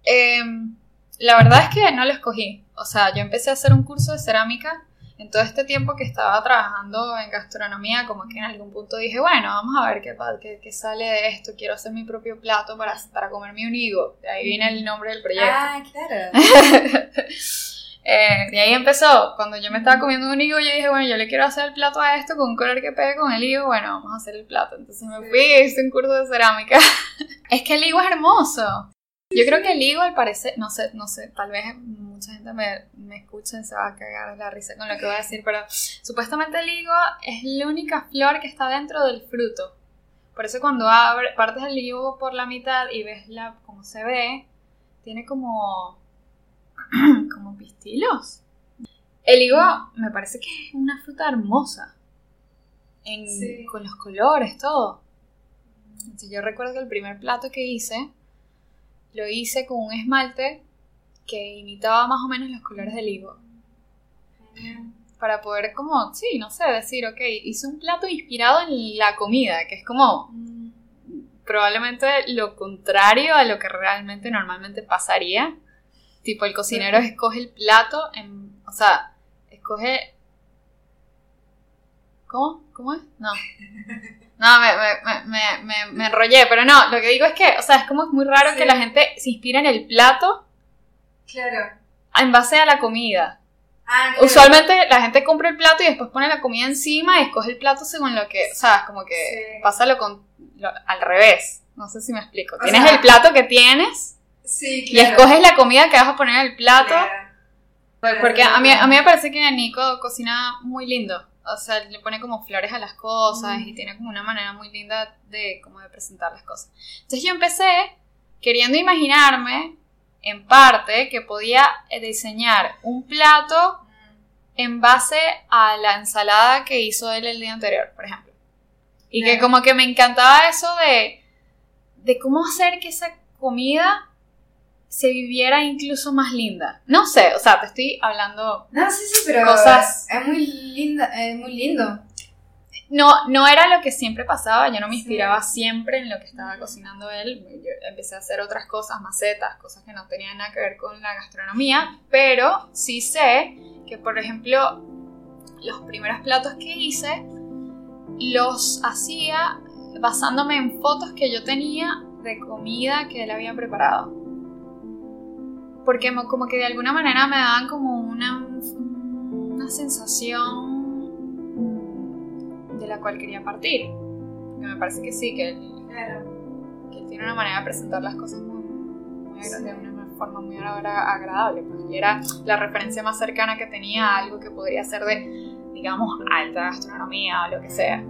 em, la verdad es que no lo escogí. O sea, yo empecé a hacer un curso de cerámica en todo este tiempo que estaba trabajando en gastronomía, como que en algún punto dije, bueno, vamos a ver qué, qué, qué sale de esto, quiero hacer mi propio plato para, para comerme un higo. De ahí viene el nombre del proyecto. Ah, claro. eh, de ahí empezó, cuando yo me estaba comiendo un higo, yo dije, bueno, yo le quiero hacer el plato a esto con un color que pegue con el higo, bueno, vamos a hacer el plato. Entonces me fui y hice un curso de cerámica. es que el higo es hermoso. Yo creo que el higo, al parecer, no sé, no sé, tal vez mucha gente me, me escucha y se va a cagar la risa con lo que voy a decir, pero supuestamente el higo es la única flor que está dentro del fruto. Por eso cuando abre, partes el higo por la mitad y ves la, cómo se ve, tiene como, como pistilos. El higo me parece que es una fruta hermosa. Con los colores, todo. yo recuerdo que el primer plato que hice lo hice con un esmalte que imitaba más o menos los colores del higo. Para poder como, sí, no sé, decir, ok, hice un plato inspirado en la comida, que es como mm. probablemente lo contrario a lo que realmente normalmente pasaría. Tipo, el cocinero escoge el plato, en, o sea, escoge... ¿Cómo? ¿Cómo es? No. No, me, me, me, me, enrollé, pero no, lo que digo es que, o sea, es como es muy raro que la gente se inspire en el plato. Claro. En base a la comida. Ah, Usualmente la gente compra el plato y después pone la comida encima y escoge el plato según lo que, o sea, como que pasa lo con, al revés. No sé si me explico. tienes el plato que tienes sí, claro. y escoges la comida que vas a poner en el plato. Porque a mí, a mí me parece que Nico cocina muy lindo o sea, le pone como flores a las cosas y tiene como una manera muy linda de como de presentar las cosas. Entonces yo empecé queriendo imaginarme en parte que podía diseñar un plato en base a la ensalada que hizo él el día anterior, por ejemplo. Y que como que me encantaba eso de, de cómo hacer que esa comida se viviera incluso más linda. No sé, o sea, te estoy hablando. No, sí, sí, pero cosas... es muy linda, es muy lindo. No, no era lo que siempre pasaba, yo no me inspiraba siempre en lo que estaba cocinando él, yo empecé a hacer otras cosas, macetas, cosas que no tenían nada que ver con la gastronomía, pero sí sé que, por ejemplo, los primeros platos que hice los hacía basándome en fotos que yo tenía de comida que él había preparado porque como que de alguna manera me daban como una, una sensación de la cual quería partir. Que me parece que sí, que él, que tiene una manera de presentar las cosas muy, muy de una forma muy agradable. Pues, y era la referencia más cercana que tenía a algo que podría ser de, digamos, alta gastronomía o lo que sea.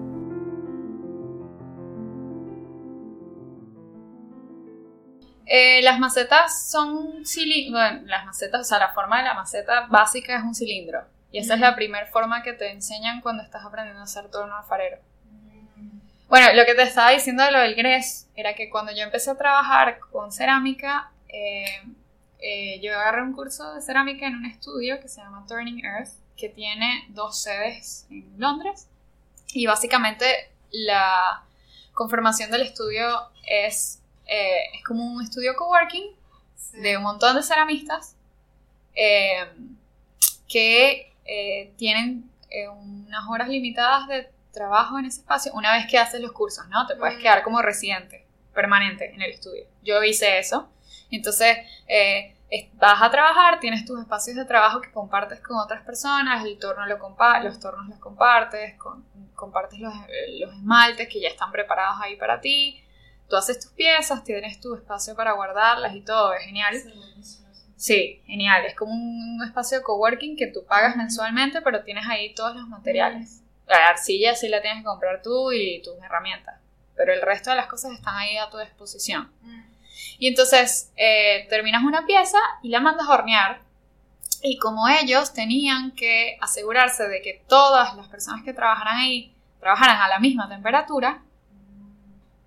Eh, las macetas son cilindros, bueno, las macetas, o sea, la forma de la maceta básica es un cilindro. Y esa es la primera forma que te enseñan cuando estás aprendiendo a hacer torno alfarero. Bueno, lo que te estaba diciendo de lo del grés era que cuando yo empecé a trabajar con cerámica, eh, eh, yo agarré un curso de cerámica en un estudio que se llama Turning Earth, que tiene dos sedes en Londres. Y básicamente la conformación del estudio es, eh, es como un estudio coworking de un montón de ceramistas que tienen unas horas limitadas de trabajo en ese espacio una vez que haces los cursos, ¿no? Te puedes quedar como residente permanente en el estudio. Yo hice eso. Entonces, eh, vas a trabajar, tienes tus espacios de trabajo que compartes con otras personas, el torno lo compa los tornos los compartes, compartes los, los, esmaltes que ya están preparados ahí para ti, tú haces tus piezas, tienes tu espacio para guardarlas y todo, es genial. Sí, genial, es como un espacio de coworking que tú pagas mensualmente, pero tienes ahí todos los materiales. La arcilla sí la tienes que comprar tú y tus herramientas, pero el resto de las cosas están ahí a tu disposición. Mm. Y entonces eh, terminas una pieza y la mandas a hornear. Y como ellos tenían que asegurarse de que todas las personas que trabajaran ahí trabajaran a la misma temperatura,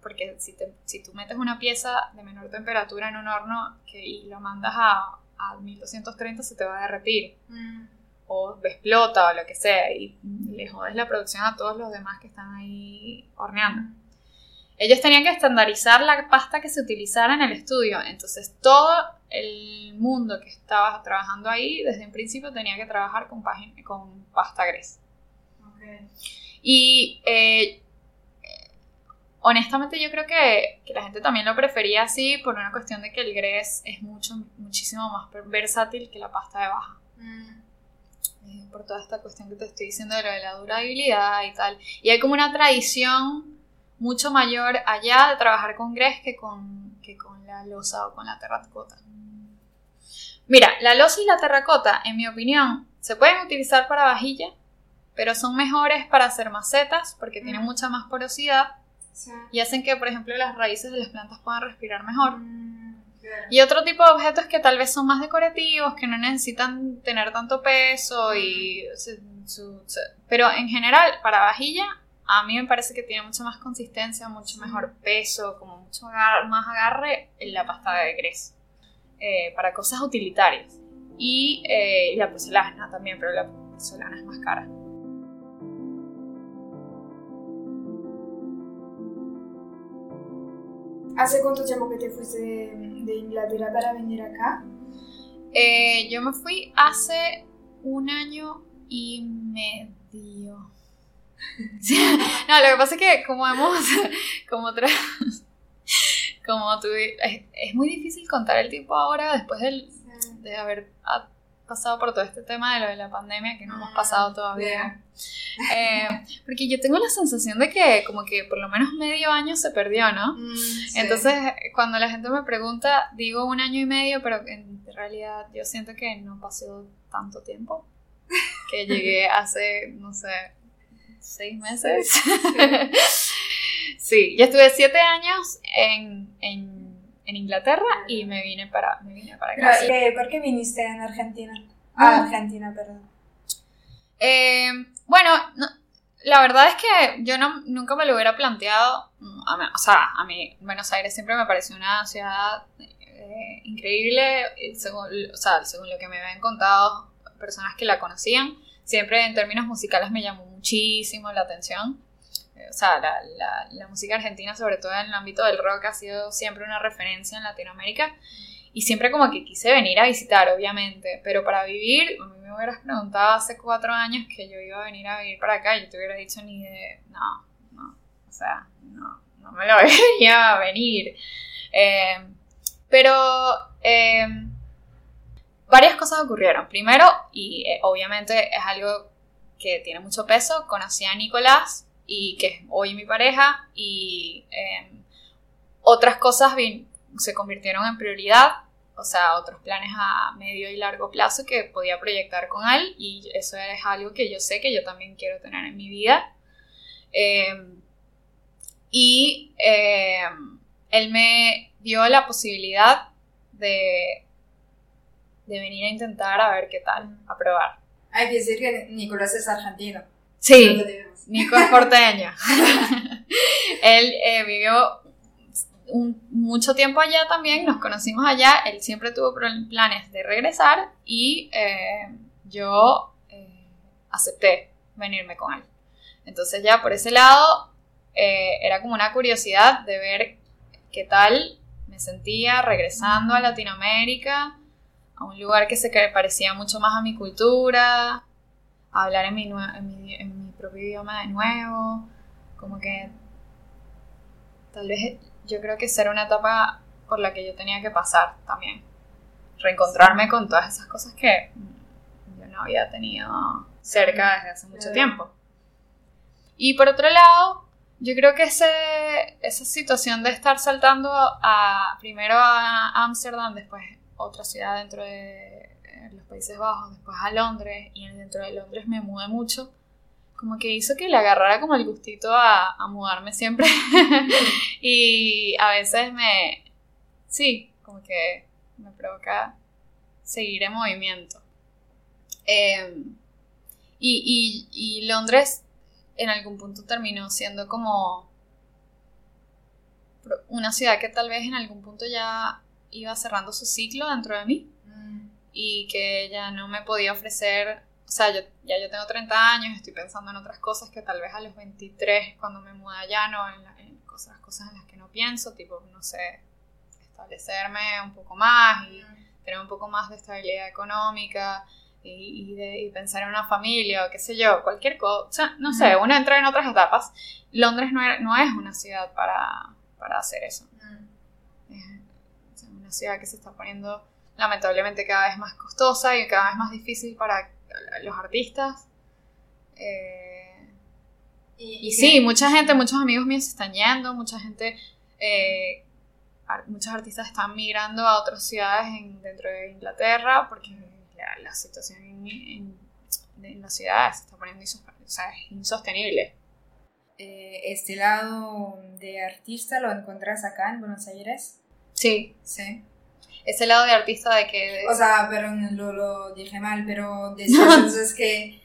porque si, si tú metes una pieza de menor temperatura en un horno que, y lo mandas a, a 1230 se te va a derretir. Mm o explota o lo que sea y le jodes la producción a todos los demás que están ahí horneando. Ellos tenían que estandarizar la pasta que se utilizara en el estudio, entonces todo el mundo que estaba trabajando ahí desde un principio tenía que trabajar con, con pasta gres. Y eh, honestamente yo creo que, la gente también lo prefería así por una cuestión de que el gres es mucho, muchísimo más versátil que la pasta de baja. Mm. Eh, por toda esta cuestión que te estoy diciendo de, la durabilidad y tal. Y hay como una tradición mucho mayor allá de trabajar con grés que con, que con la losa o con la terracota. Mira, la losa y la terracota, en mi opinión, se pueden utilizar para vajilla, pero son mejores para hacer macetas porque tienen mm. mucha más porosidad y hacen que, por ejemplo, las raíces de las plantas puedan respirar mejor. Mm. Y otro tipo de objetos que tal vez son más decorativos, que no necesitan tener tanto peso y... pero en general, para vajilla, a mí me parece que tiene mucha más consistencia, mucho mejor peso, como mucho más agarre en la pasta de gres. Eh, para cosas utilitarias. Y eh, la porcelana también, pero la porcelana es más cara. ¿Hace cuánto tiempo que te fuiste de, Inglaterra para venir acá? Eh, yo me fui hace un año y medio. no, lo que pasa es que como hemos, como otra, como tuve, es, muy difícil contar el tiempo ahora después de haber pasado por todo este tema de lo de la pandemia que no hemos pasado todavía. Eh, porque yo tengo la sensación de que como que por lo menos medio año se perdió, ¿no? Mm, Entonces, cuando la gente me pregunta, digo un año y medio, pero en realidad yo siento que no pasó tanto tiempo. Que llegué hace, no sé, seis meses. sí, ya estuve siete años en, en en Inglaterra y me vine para, me vine para acá. ¿Por qué viniste en Argentina? Ah, Argentina, perdón. Eh, bueno, la verdad es que yo no, nunca me lo hubiera planteado. o sea, a mí Buenos Aires siempre me pareció una ciudad eh, increíble, según, o sea, según lo que me habían contado personas que la conocían. Siempre en términos musicales me llamó muchísimo la atención o sea, la, música argentina, sobre todo en el ámbito del rock, ha sido siempre una referencia en Latinoamérica. Y siempre como que quise venir a visitar, obviamente. Pero para vivir, a mí me hubieras preguntado hace cuatro años que yo iba a venir a vivir para acá y yo te hubiera dicho ni de... No, no. O sea, no, no me lo veía a venir. Eh, pero... Eh, varias cosas ocurrieron. Primero, y eh, obviamente es algo que tiene mucho peso, conocí a Nicolás y que es hoy mi pareja y em, otras cosas se convirtieron en prioridad, o sea, otros planes a medio y largo plazo que podía proyectar con él y eso es algo que yo sé que yo también quiero tener en mi vida. Em, y em, él me dio la posibilidad de, de venir a intentar a ver qué tal, a probar. Hay que decir que Nicolás es argentino. Sí, Nico es porteño. Él eh, vivió mucho tiempo allá también, nos conocimos allá, él siempre tuvo planes de regresar y eh, yo eh, acepté venirme con él. Entonces ya por ese lado era como una curiosidad de ver qué tal me sentía regresando a Latinoamérica, a un lugar que se parecía mucho más a mi cultura, a hablar en mi, en mi propio idioma de nuevo, como que tal vez yo creo que esa era una etapa por la que yo tenía que pasar también. Reencontrarme con todas esas cosas que yo no había tenido cerca desde hace mucho tiempo. Y por otro lado, yo creo que ese, esa situación de estar saltando a, primero a Ámsterdam, después otra ciudad dentro de los Países Bajos, después a Londres, y dentro de Londres me mudé mucho, como que hizo que le agarrara como el gustito a, a mudarme siempre. y a veces me, sí, como que me provoca seguir en movimiento. Em, y, y, y Londres en algún punto terminó siendo como una ciudad que tal vez en algún punto ya iba cerrando su ciclo dentro de mí mm. y que ya no me podía ofrecer o sea, yo, ya yo tengo 30 años, estoy pensando en otras cosas que tal vez a los 23, cuando me muda allá, no, en, cosas, cosas en las que no pienso, tipo, no sé, establecerme un poco más y tener un poco más de estabilidad económica y, de, pensar en una familia o qué sé yo, cualquier cosa, no sé, uno entra en otras etapas. Londres no, no es una ciudad para, para hacer eso. Es una ciudad que se está poniendo lamentablemente cada vez más costosa y cada vez más difícil para los artistas. Eh, y, sí, mucha gente, muchos amigos míos se están yendo, mucha gente, eh, muchos artistas están migrando a otras ciudades dentro de Inglaterra porque la, situación en, las ciudades se está poniendo insostenible. Eh, ¿Este lado de artista lo encuentras acá en Buenos Aires? Sí. Sí ese lado de artista de que... O sea, pero lo, lo dije mal, pero decía entonces que,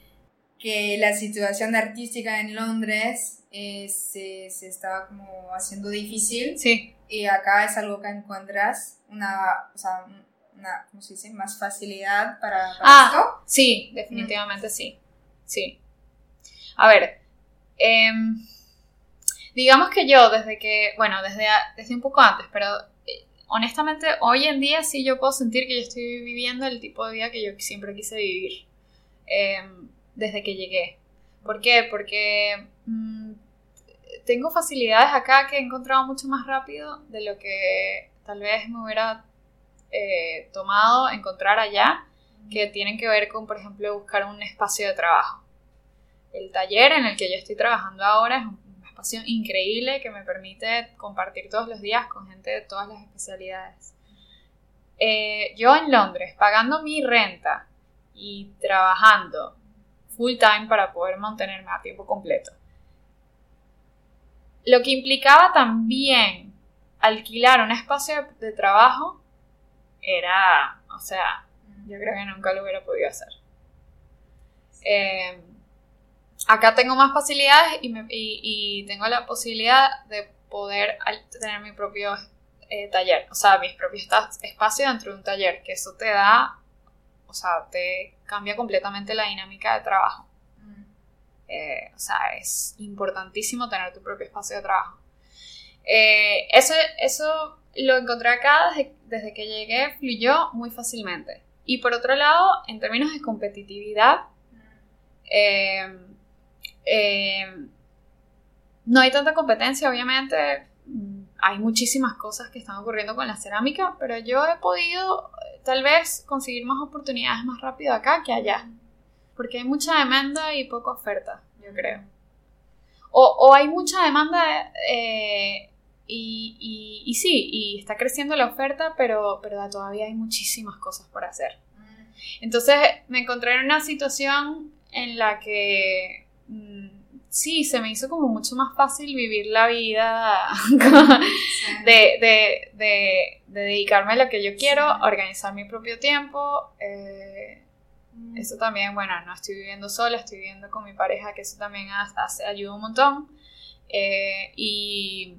que la situación artística en Londres eh, se, se, estaba como haciendo difícil. Sí. Y acá es algo que encuentras una, o sea, una, ¿cómo se dice? Más facilidad para, ah, esto. Sí, definitivamente sí. Sí. A ver, em, digamos que yo desde que, bueno, desde, desde un poco antes, pero honestamente, hoy en día sí yo puedo sentir que yo estoy viviendo el tipo de vida que yo siempre quise vivir em, desde que llegué. ¿Por qué? Porque mm, tengo facilidades acá que he encontrado mucho más rápido de lo que tal vez me hubiera eh, tomado encontrar allá, que tienen que ver con, por ejemplo, buscar un espacio de trabajo. El taller en el que yo estoy trabajando ahora es un increíble que me permite compartir todos los días con gente de todas las especialidades. Eh, yo en Londres, pagando mi renta y trabajando full time para poder mantenerme a tiempo completo. Lo que implicaba también alquilar un espacio de trabajo era, o sea, yo creo que nunca lo hubiera podido hacer. Eh, acá tengo más facilidades y, tengo la posibilidad de poder tener mi propio eh, taller, o sea, mis propios espacios dentro de un taller, que eso te da, o sea, te cambia completamente la dinámica de trabajo. Mm. Eh, o sea, es importantísimo tener tu propio espacio de trabajo. Eh, eso, eso lo encontré acá desde, desde, que llegué, fluyó muy fácilmente. Y por otro lado, en términos de competitividad, mm. Eh, no hay tanta competencia, obviamente. Mm, hay muchísimas cosas que están ocurriendo con la cerámica, pero yo he podido tal vez conseguir más oportunidades más rápido acá que allá. Porque hay mucha demanda y poca oferta, yo creo. O, hay mucha demanda eh, y, y, sí, y está creciendo la oferta, pero, pero todavía hay muchísimas cosas por hacer. Entonces me encontré en una situación en la que Mm, sí, se me hizo como mucho más fácil vivir la vida de, de, de, dedicarme a lo que yo quiero, organizar mi propio tiempo. Eh, mm. eso también, bueno, no estoy viviendo sola, estoy viviendo con mi pareja, que eso también hace, ayuda un montón. Eh, y,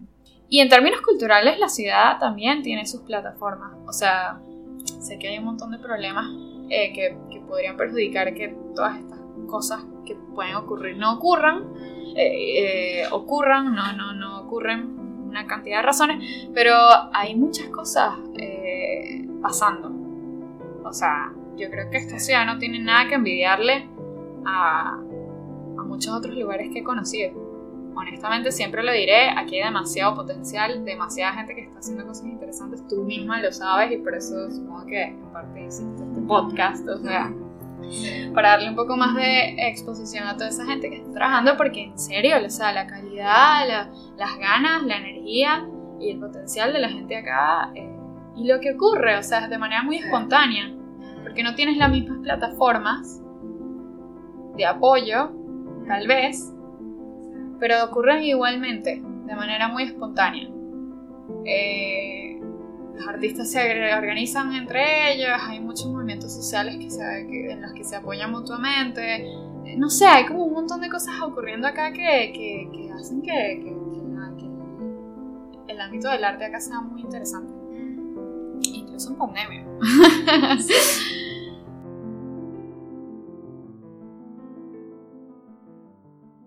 y en términos culturales, la ciudad también tiene sus plataformas. O sea, sé que hay un montón de problemas eh, que, que, podrían perjudicar que todas estas cosas que pueden ocurrir no ocurran, eh, eh, ocurran, no, no, no ocurren una cantidad de razones, pero hay muchas cosas pasando. O sea, yo creo que esta ciudad no tiene nada que envidiarle a, a muchos otros lugares que he conocido honestamente siempre lo diré, aquí hay demasiado potencial, demasiada gente que está haciendo cosas interesantes, tú misma lo sabes y por eso supongo que en parte hiciste este podcast, o sea, para darle un poco más de exposición a toda esa gente que está trabajando, porque en serio, o sea, la calidad, las ganas, la energía y el potencial de la gente acá eh, y lo que ocurre, o sea, de manera muy espontánea, porque no tienes las mismas plataformas de apoyo, tal vez, pero ocurren igualmente, de manera muy espontánea. Eh, los artistas se organizan entre ellos, hay muchos movimientos sociales que en los que se apoyan mutuamente. Eh, no sé, hay como un montón de cosas ocurriendo acá que, hacen que, el ámbito del arte acá sea muy interesante. Incluso en pandemia.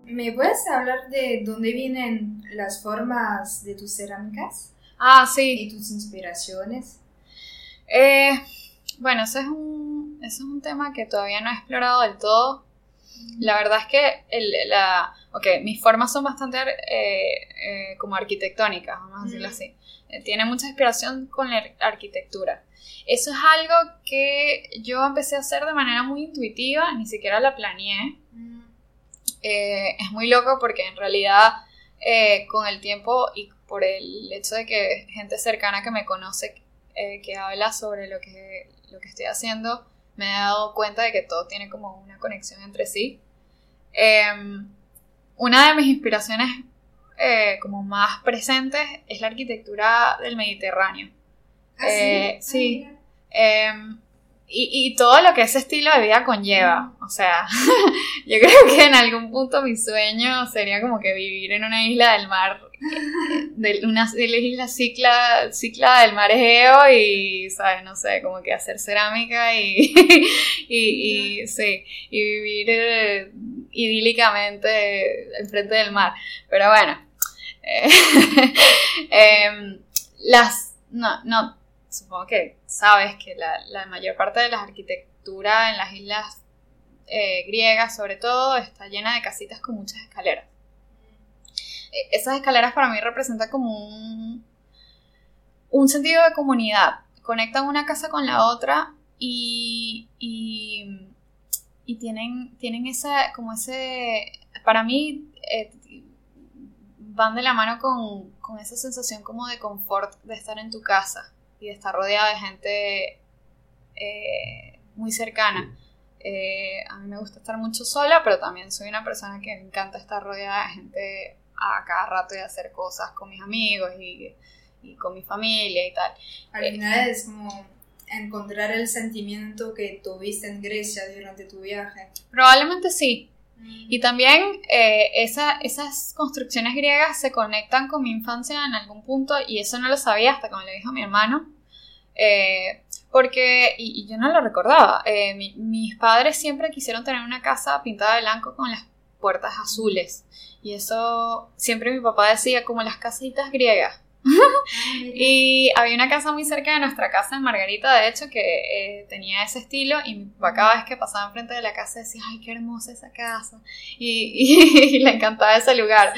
¿Me puedes hablar de dónde vienen las formas de tus cerámicas? Ah, sí. ¿Y tus inspiraciones? Eh, bueno, ese es, un, es un tema que todavía no he explorado del todo. La verdad es que el, la, okay, mis formas son bastante eh, eh, como arquitectónicas, vamos a decirlo así. tiene mucha inspiración con la arquitectura. Eso es algo que yo empecé a hacer de manera muy intuitiva, ni siquiera la planeé. Eh, es muy loco porque en realidad eh, con el tiempo y por el hecho de que gente cercana que me conoce, eh, que habla sobre lo que, lo que estoy haciendo, me he dado cuenta de que todo tiene como una conexión entre sí. Em, una de mis inspiraciones como más presentes es la arquitectura del Mediterráneo. ¿Ah, sí? sí. Ah, em, y, todo lo que ese estilo de vida conlleva. O sea, yo creo que en algún punto mi sueño sería como que vivir en una isla del mar, de una isla cicla, cicla del mar Egeo y, ¿sabes? No sé, como que hacer cerámica y, y, sí, y vivir eh, idílicamente enfrente del mar. Pero bueno, eh, em, las, no, no, supongo que sabes que la, mayor parte de la arquitectura en las islas eh, griegas, sobre todo, está llena de casitas con muchas escaleras. E, esas escaleras para mí representan como un, un sentido de comunidad. Conectan una casa con la otra y, y, tienen, tienen esa, como ese, para mí, eh, van de la mano con, con esa sensación como de confort de estar en tu casa y de estar rodeada de gente eh, muy cercana. Eh, a mí me gusta estar mucho sola, pero también soy una persona que me encanta estar rodeada de gente a cada rato y hacer cosas con mis amigos y, con mi familia y tal. Al eh, final es como encontrar el sentimiento que tuviste en Grecia durante tu viaje. Probablemente sí. Mm. Y también esas construcciones griegas se conectan con mi infancia en algún punto y eso no lo sabía hasta que me lo dijo mi hermano. Eh, porque, y, yo no lo recordaba, eh, mis padres siempre quisieron tener una casa pintada de blanco con las puertas azules. Y eso siempre mi papá decía, como las casitas griegas. y había una casa muy cerca de nuestra casa en Margarita, de hecho, que eh, tenía ese estilo y mi papá cada vez que pasaba enfrente de la casa decía, ay, qué hermosa esa casa. Y, le encantaba ese lugar.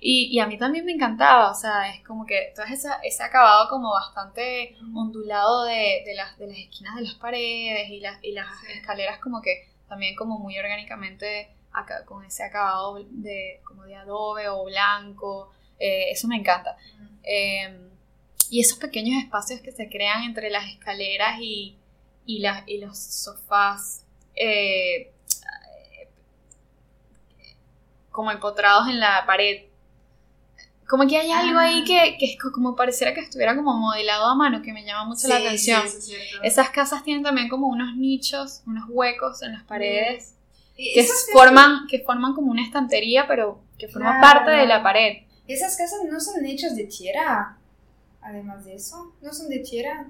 Y, a mí también me encantaba, o sea, es como que todo ese, ese acabado como bastante ondulado de, las, de las esquinas de las paredes y las, y las escaleras como que también como muy orgánicamente acá, con ese acabado de, como de adobe o blanco. Eh, eso me encanta. Em, y esos pequeños espacios que se crean entre las escaleras y, y, y los sofás. Eh, como empotrados en la pared. Como que hay algo ahí Ah. que, que es co- como pareciera que estuviera como modelado a mano, que me llama mucho la Sí, atención. es cierto. Esas casas tienen también como unos nichos, unos huecos en las paredes que esas casas- forman, que forman como una estantería, pero que forma Claro. parte de la pared. Esas casas no son hechas de tierra. Además de eso, no son de tierra.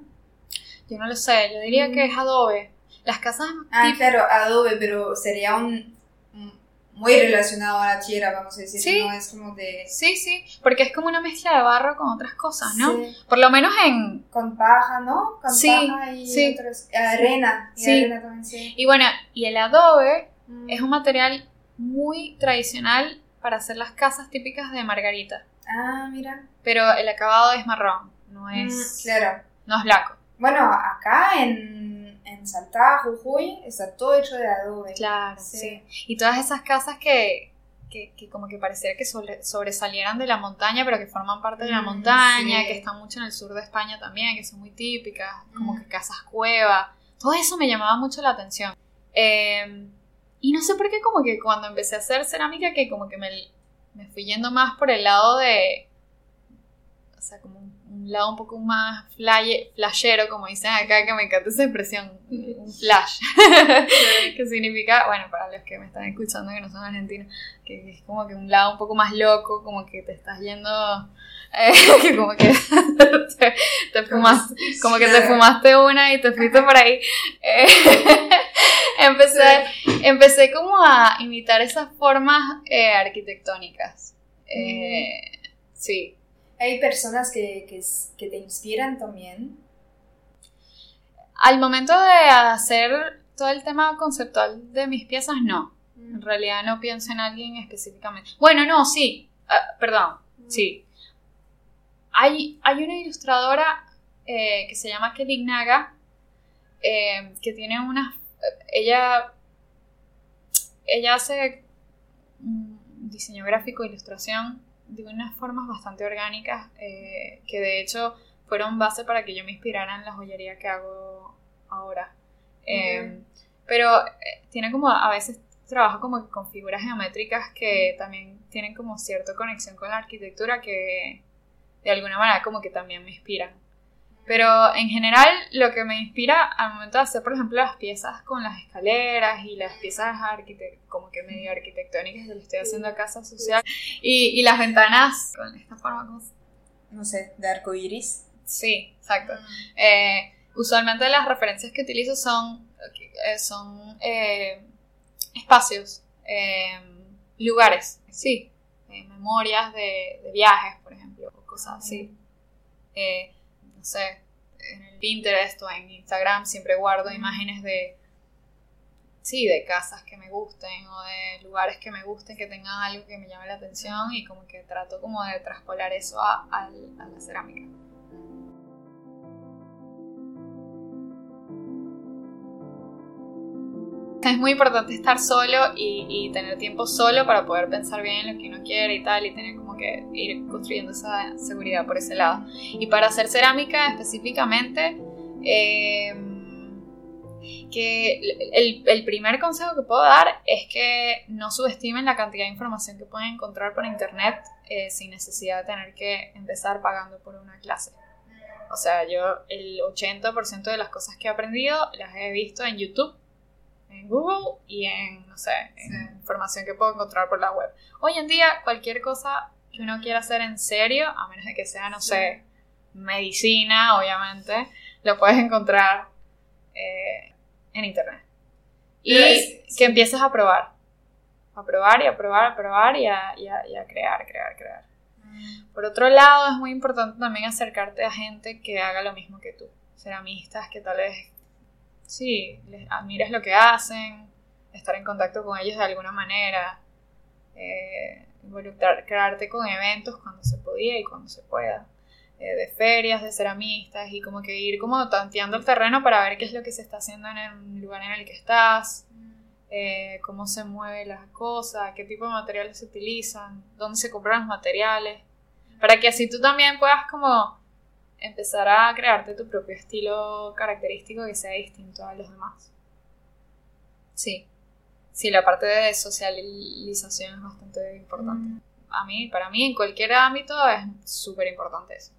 Yo no lo sé, yo diría Mm. que es adobe. Las casas Ah, claro, adobe, pero sería un, un- muy relacionado a la tierra, vamos a decir. Sí. No es como de. Sí, sí, porque es como una mezcla de barro con otras cosas, ¿no? Sí, Por lo menos en... con paja, ¿no? Con Sí, paja y sí. otras. Arena. Y arena también, sí. Y bueno, y el adobe Mm. es un material muy tradicional para hacer las casas típicas de Margarita. Ah, mira. Pero el acabado es marrón, no es, Mm, claro. no es blanco. Bueno, acá en, en Salta, Jujuy, está todo hecho de adobe. Claro, Sí. sí. Y todas esas casas que, que, que como que pareciera que sobre- sobresalieran de la montaña, pero que forman parte de la Mm, montaña, sí. que están mucho en el sur de España también, que son muy típicas, como que casas cueva. Todo eso me llamaba mucho la atención. Eh, y no sé por qué como que cuando empecé a hacer cerámica, que como que me, me fui yendo más por el lado de... O sea, como un, lado un poco más flaye- flashero, como dicen acá, que me encanta esa expresión, un flash. que significa, bueno, para los que me están escuchando que no son argentinos, que es como que un lado un poco más loco, como que te estás yendo, eh, que como que te, te fumaste, como que te fumaste una y te fuiste por ahí. Eh, empecé, empecé como a imitar esas formas eh, arquitectónicas. Eh, sí. Hay personas que, que, te inspiran también. Al momento de hacer todo el tema conceptual de mis piezas, no. En realidad no pienso en alguien específicamente. Bueno, no, sí. Ah, perdón, sí. Hay, hay una ilustradora eh, que se llama Kelly Naga eh, que tiene unas... Ella, ella hace mm, diseño gráfico e ilustración de unas formas bastante orgánicas eh, que de hecho fueron base para que yo me inspirara en la joyería que hago ahora. Eh, Pero tiene como a veces trabaja como con figuras geométricas que también tienen como cierta conexión con la arquitectura que de alguna manera como que también me inspiran. Pero en general lo que me inspira al momento de hacer, por ejemplo, las piezas con las escaleras y las piezas como que medio arquitectónicas que le estoy haciendo a casa social y, y las ventanas con esta forma como... No sé, de arco iris. Sí, exacto. Eh, usualmente las referencias que utilizo son, eh, son eh, espacios, eh, lugares, sí, memorias de, de viajes, por ejemplo, cosas así. Eh, no sé, en el Pinterest o en Instagram siempre guardo imágenes de, sí, de casas que me gusten o de lugares que me gusten, que tengan algo que me llame la atención y como que trato como de traspolar eso a, a la cerámica. Es muy importante estar solo y, y tener tiempo solo para poder pensar bien en lo que uno quiere y tal, y tener como que ir construyendo esa seguridad por ese lado. Y para hacer cerámica específicamente, eh, que el, el primer consejo que puedo dar es que no subestimen la cantidad de información que pueden encontrar por internet eh, sin necesidad de tener que empezar pagando por una clase. O sea, yo el 80% de las cosas que he aprendido las he visto en YouTube en Google y en, no sé, en información que puedo encontrar por la web. Hoy en día, cualquier cosa que uno quiera hacer en serio, a menos de que sea, no sé, medicina, obviamente, lo puedes encontrar eh, en internet. Y que empieces a probar. A probar y a probar, a probar y a, y a- y a crear, crear, crear. Por otro lado, es muy importante también acercarte a gente que haga lo mismo que tú. Ceramistas que tal vez, sí, les admires lo que hacen, estar en contacto con ellos de alguna manera, eh, involucrarte con eventos cuando se podía y cuando se pueda, eh, de ferias, de ceramistas y como que ir como tanteando el terreno para ver qué es lo que se está haciendo en el lugar en el que estás, eh, cómo se mueven las cosas, qué tipo de materiales se utilizan, dónde se compran los materiales, para que así tú también puedas como empezar a crearte tu propio estilo característico que sea distinto a los demás. Sí, sí, la parte de socialización es bastante importante. A mí, para mí, en cualquier ámbito es súper importante eso.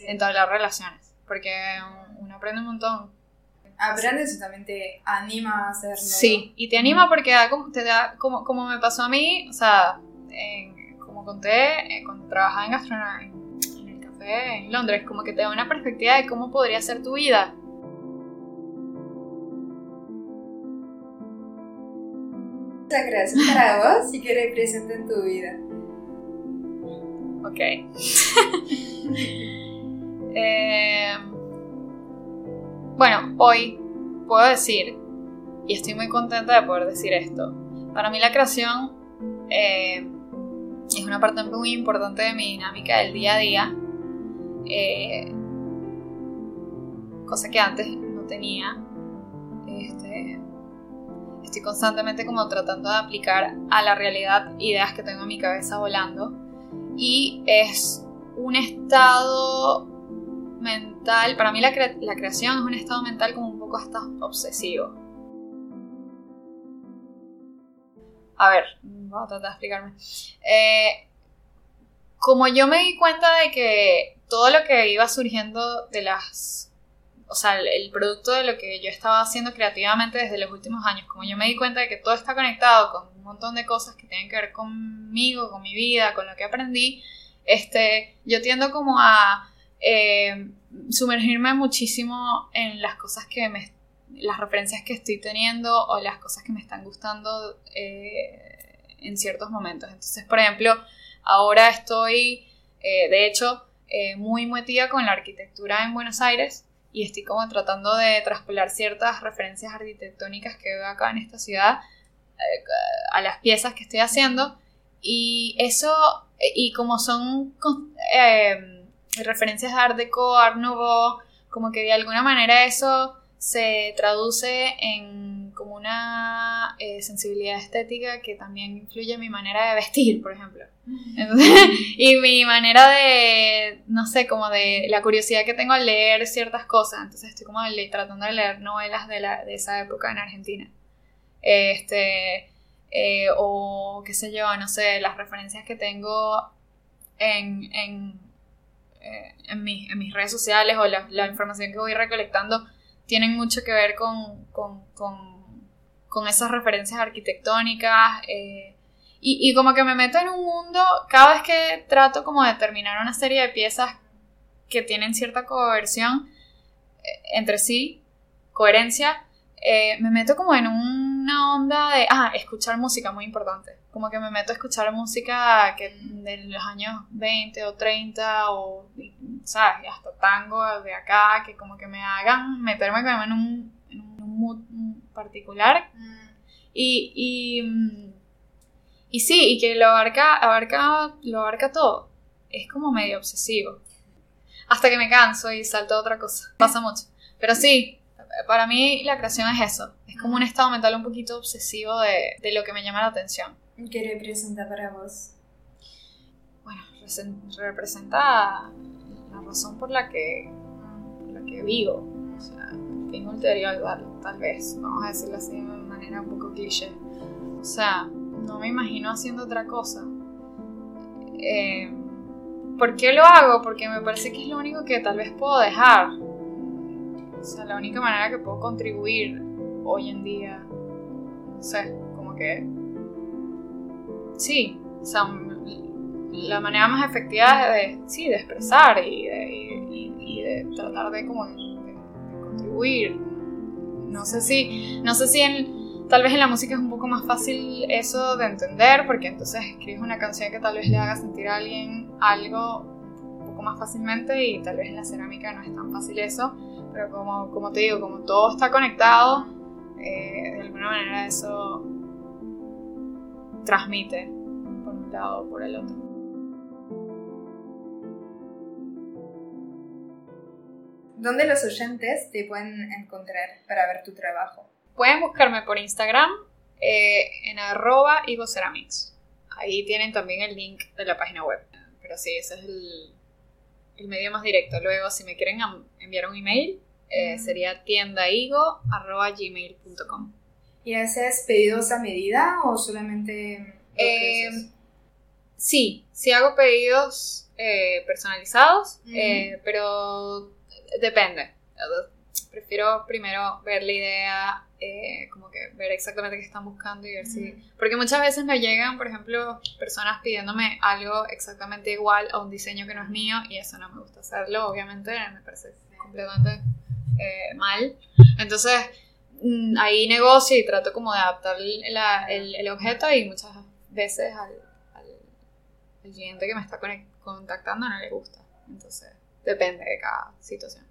En todas las relaciones. Porque uno aprende un montón. Aprendes y también te anima a hacerlo. Sí, y te anima porque te da, como, como me pasó a mí, o sea, como conté, eh, cuando trabajaba en gastronomía, en Londres, como que te da una perspectiva de cómo podría ser tu vida la creación para vos y que representa en tu vida. Ok. Eh, bueno, hoy puedo decir, y estoy muy contenta de poder decir esto, para mí la creación eh, es una parte muy importante de mi dinámica del día a día, eh, cosa que antes no tenía. Este, estoy constantemente como tratando de aplicar a la realidad ideas que tengo en mi cabeza volando. Y es un estado mental, para mí la, creación es un estado mental como un poco hasta obsesivo. A ver, voy a tratar de explicarme. Eh, como yo me di cuenta de que todo lo que iba surgiendo de las o sea, el, producto de lo que yo estaba haciendo creativamente desde los últimos años, como yo me di cuenta de que todo está conectado con un montón de cosas que tienen que ver conmigo, con mi vida, con lo que aprendí, este, yo tiendo como a eh, sumergirme muchísimo en las cosas que me, las referencias que estoy teniendo o las cosas que me están gustando eh, en ciertos momentos. Entonces, por ejemplo, ahora estoy, eh, de hecho, muy metida con la arquitectura en Buenos Aires y estoy como tratando de traspolar ciertas referencias arquitectónicas que veo acá en esta ciudad eh, a las piezas que estoy haciendo. Y eso y como son eh, referencias de Art Deco, Art Nouveau, como que de alguna manera eso se traduce en una eh, sensibilidad estética que también influye en mi manera de vestir, por ejemplo. y mi manera de, no sé, como de la curiosidad que tengo al leer ciertas cosas. Entonces estoy como tratando de leer novelas de, la, de esa época en Argentina. Este, eh, o qué sé yo, no sé, las referencias que tengo en, en, eh, mis redes sociales o la, información que voy recolectando tienen mucho que ver con, con, con esas referencias arquitectónicas. Eh, y, como que me meto en un mundo, cada vez que trato como de terminar una serie de piezas que tienen cierta coerción eh, entre sí, coherencia, eh, me meto como en una onda de, ah, escuchar música, muy importante. Como que me meto a escuchar música que de los años 20 o 30 o, ¿sabes? Hasta tango de acá, que como que me hagan meterme como en un, en un mood particular. Y, y y sí, y que lo abarca, abarca, lo abarca todo. Es como medio obsesivo. Hasta que me canso y salto a otra cosa. Pasa mucho. Pero sí, para mí la creación es eso. Es como un estado mental un poquito obsesivo de, de lo que me llama la atención. ¿Qué representa para vos? Bueno, representa la razón por la que, por la que vivo. O sea, fin ulterior, tal, vez. Vamos a decirlo así de manera un poco cliché. O sea, no me imagino haciendo otra cosa. Eh, ¿Por qué lo hago? Porque me parece que es lo único que tal vez puedo dejar. O sea, la única manera que puedo contribuir hoy en día. No sé, como que. Sí, o sea, la manera más efectiva de, sí, de expresar y de, tratar de, como, de contribuir. No sé si, no sé si en, Tal vez en la música es un poco más fácil eso de entender, porque entonces escribes una canción que tal vez le haga sentir a alguien algo un poco más fácilmente y tal vez en la cerámica no es tan fácil eso, pero como, como te digo, como todo está conectado, eh, de alguna manera eso transmite por un lado o por el otro. ¿Dónde los oyentes te pueden encontrar para ver tu trabajo? Pueden buscarme por Instagram eh, en arroba Ceramics. Ahí tienen también el link de la página web. Pero sí, ese es el, el medio más directo. Luego, si me quieren enviar un email, eh, sería tiendaigo.gmail.com. ¿Y haces pedidos a medida o solamente... Eh, sí, sí hago pedidos eh, personalizados, eh, pero depende. Prefiero primero ver la idea, como que ver exactamente qué están buscando y ver si... Porque muchas veces me llegan, por ejemplo, personas pidiéndome algo exactamente igual a un diseño que no es mío y eso no me gusta hacerlo, obviamente, me parece completamente mal. Entonces Mm, ahí negocio y trato como de adaptar el, objeto y muchas veces al, cliente que me está contactando no le gusta. Entonces, Depende de cada situación.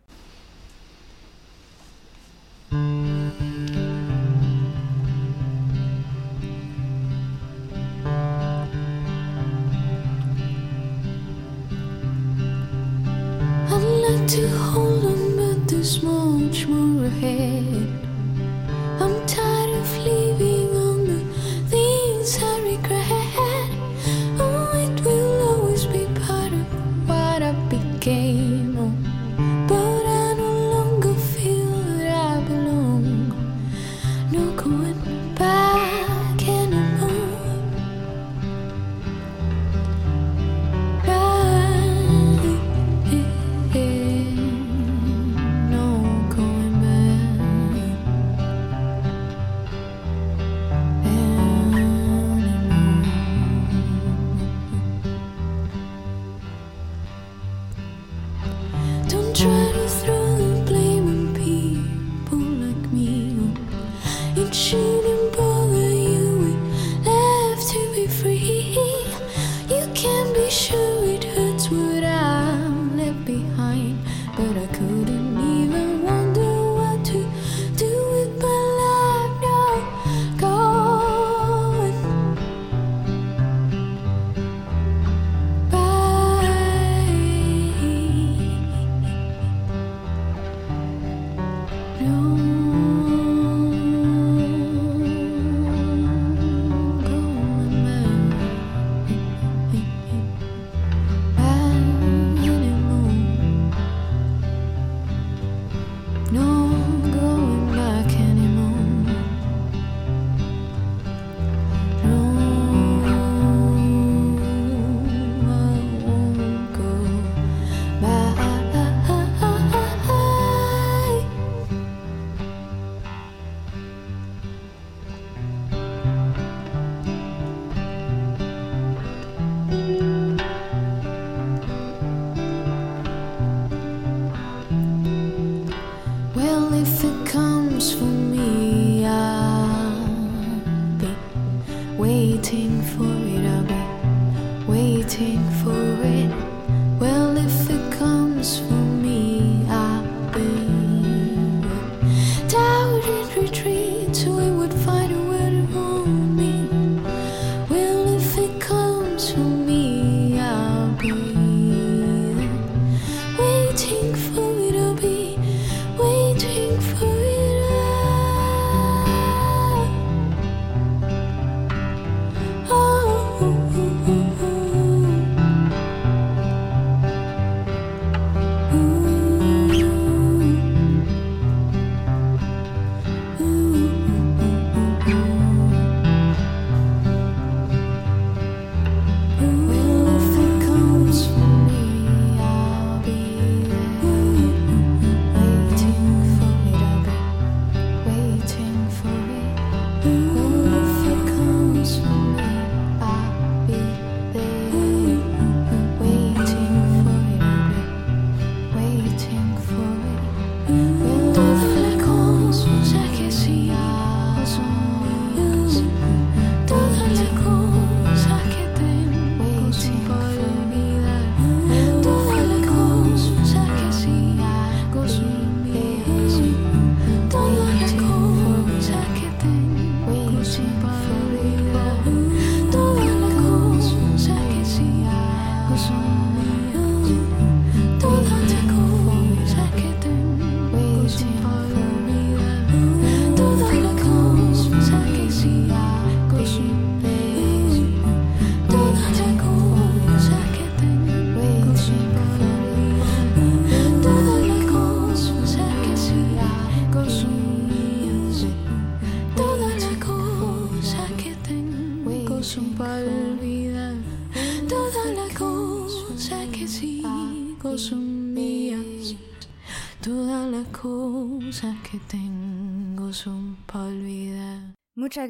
I'd like to hold on, but there's much more ahead. gate.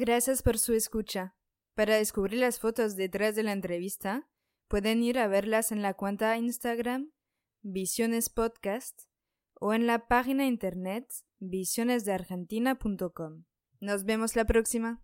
Gracias por su escucha. Para descubrir las fotos detrás de la entrevista, pueden ir a verlas en la cuenta Instagram Visiones Podcast o en la página internet visionesdeargentina.com. Nos vemos la próxima.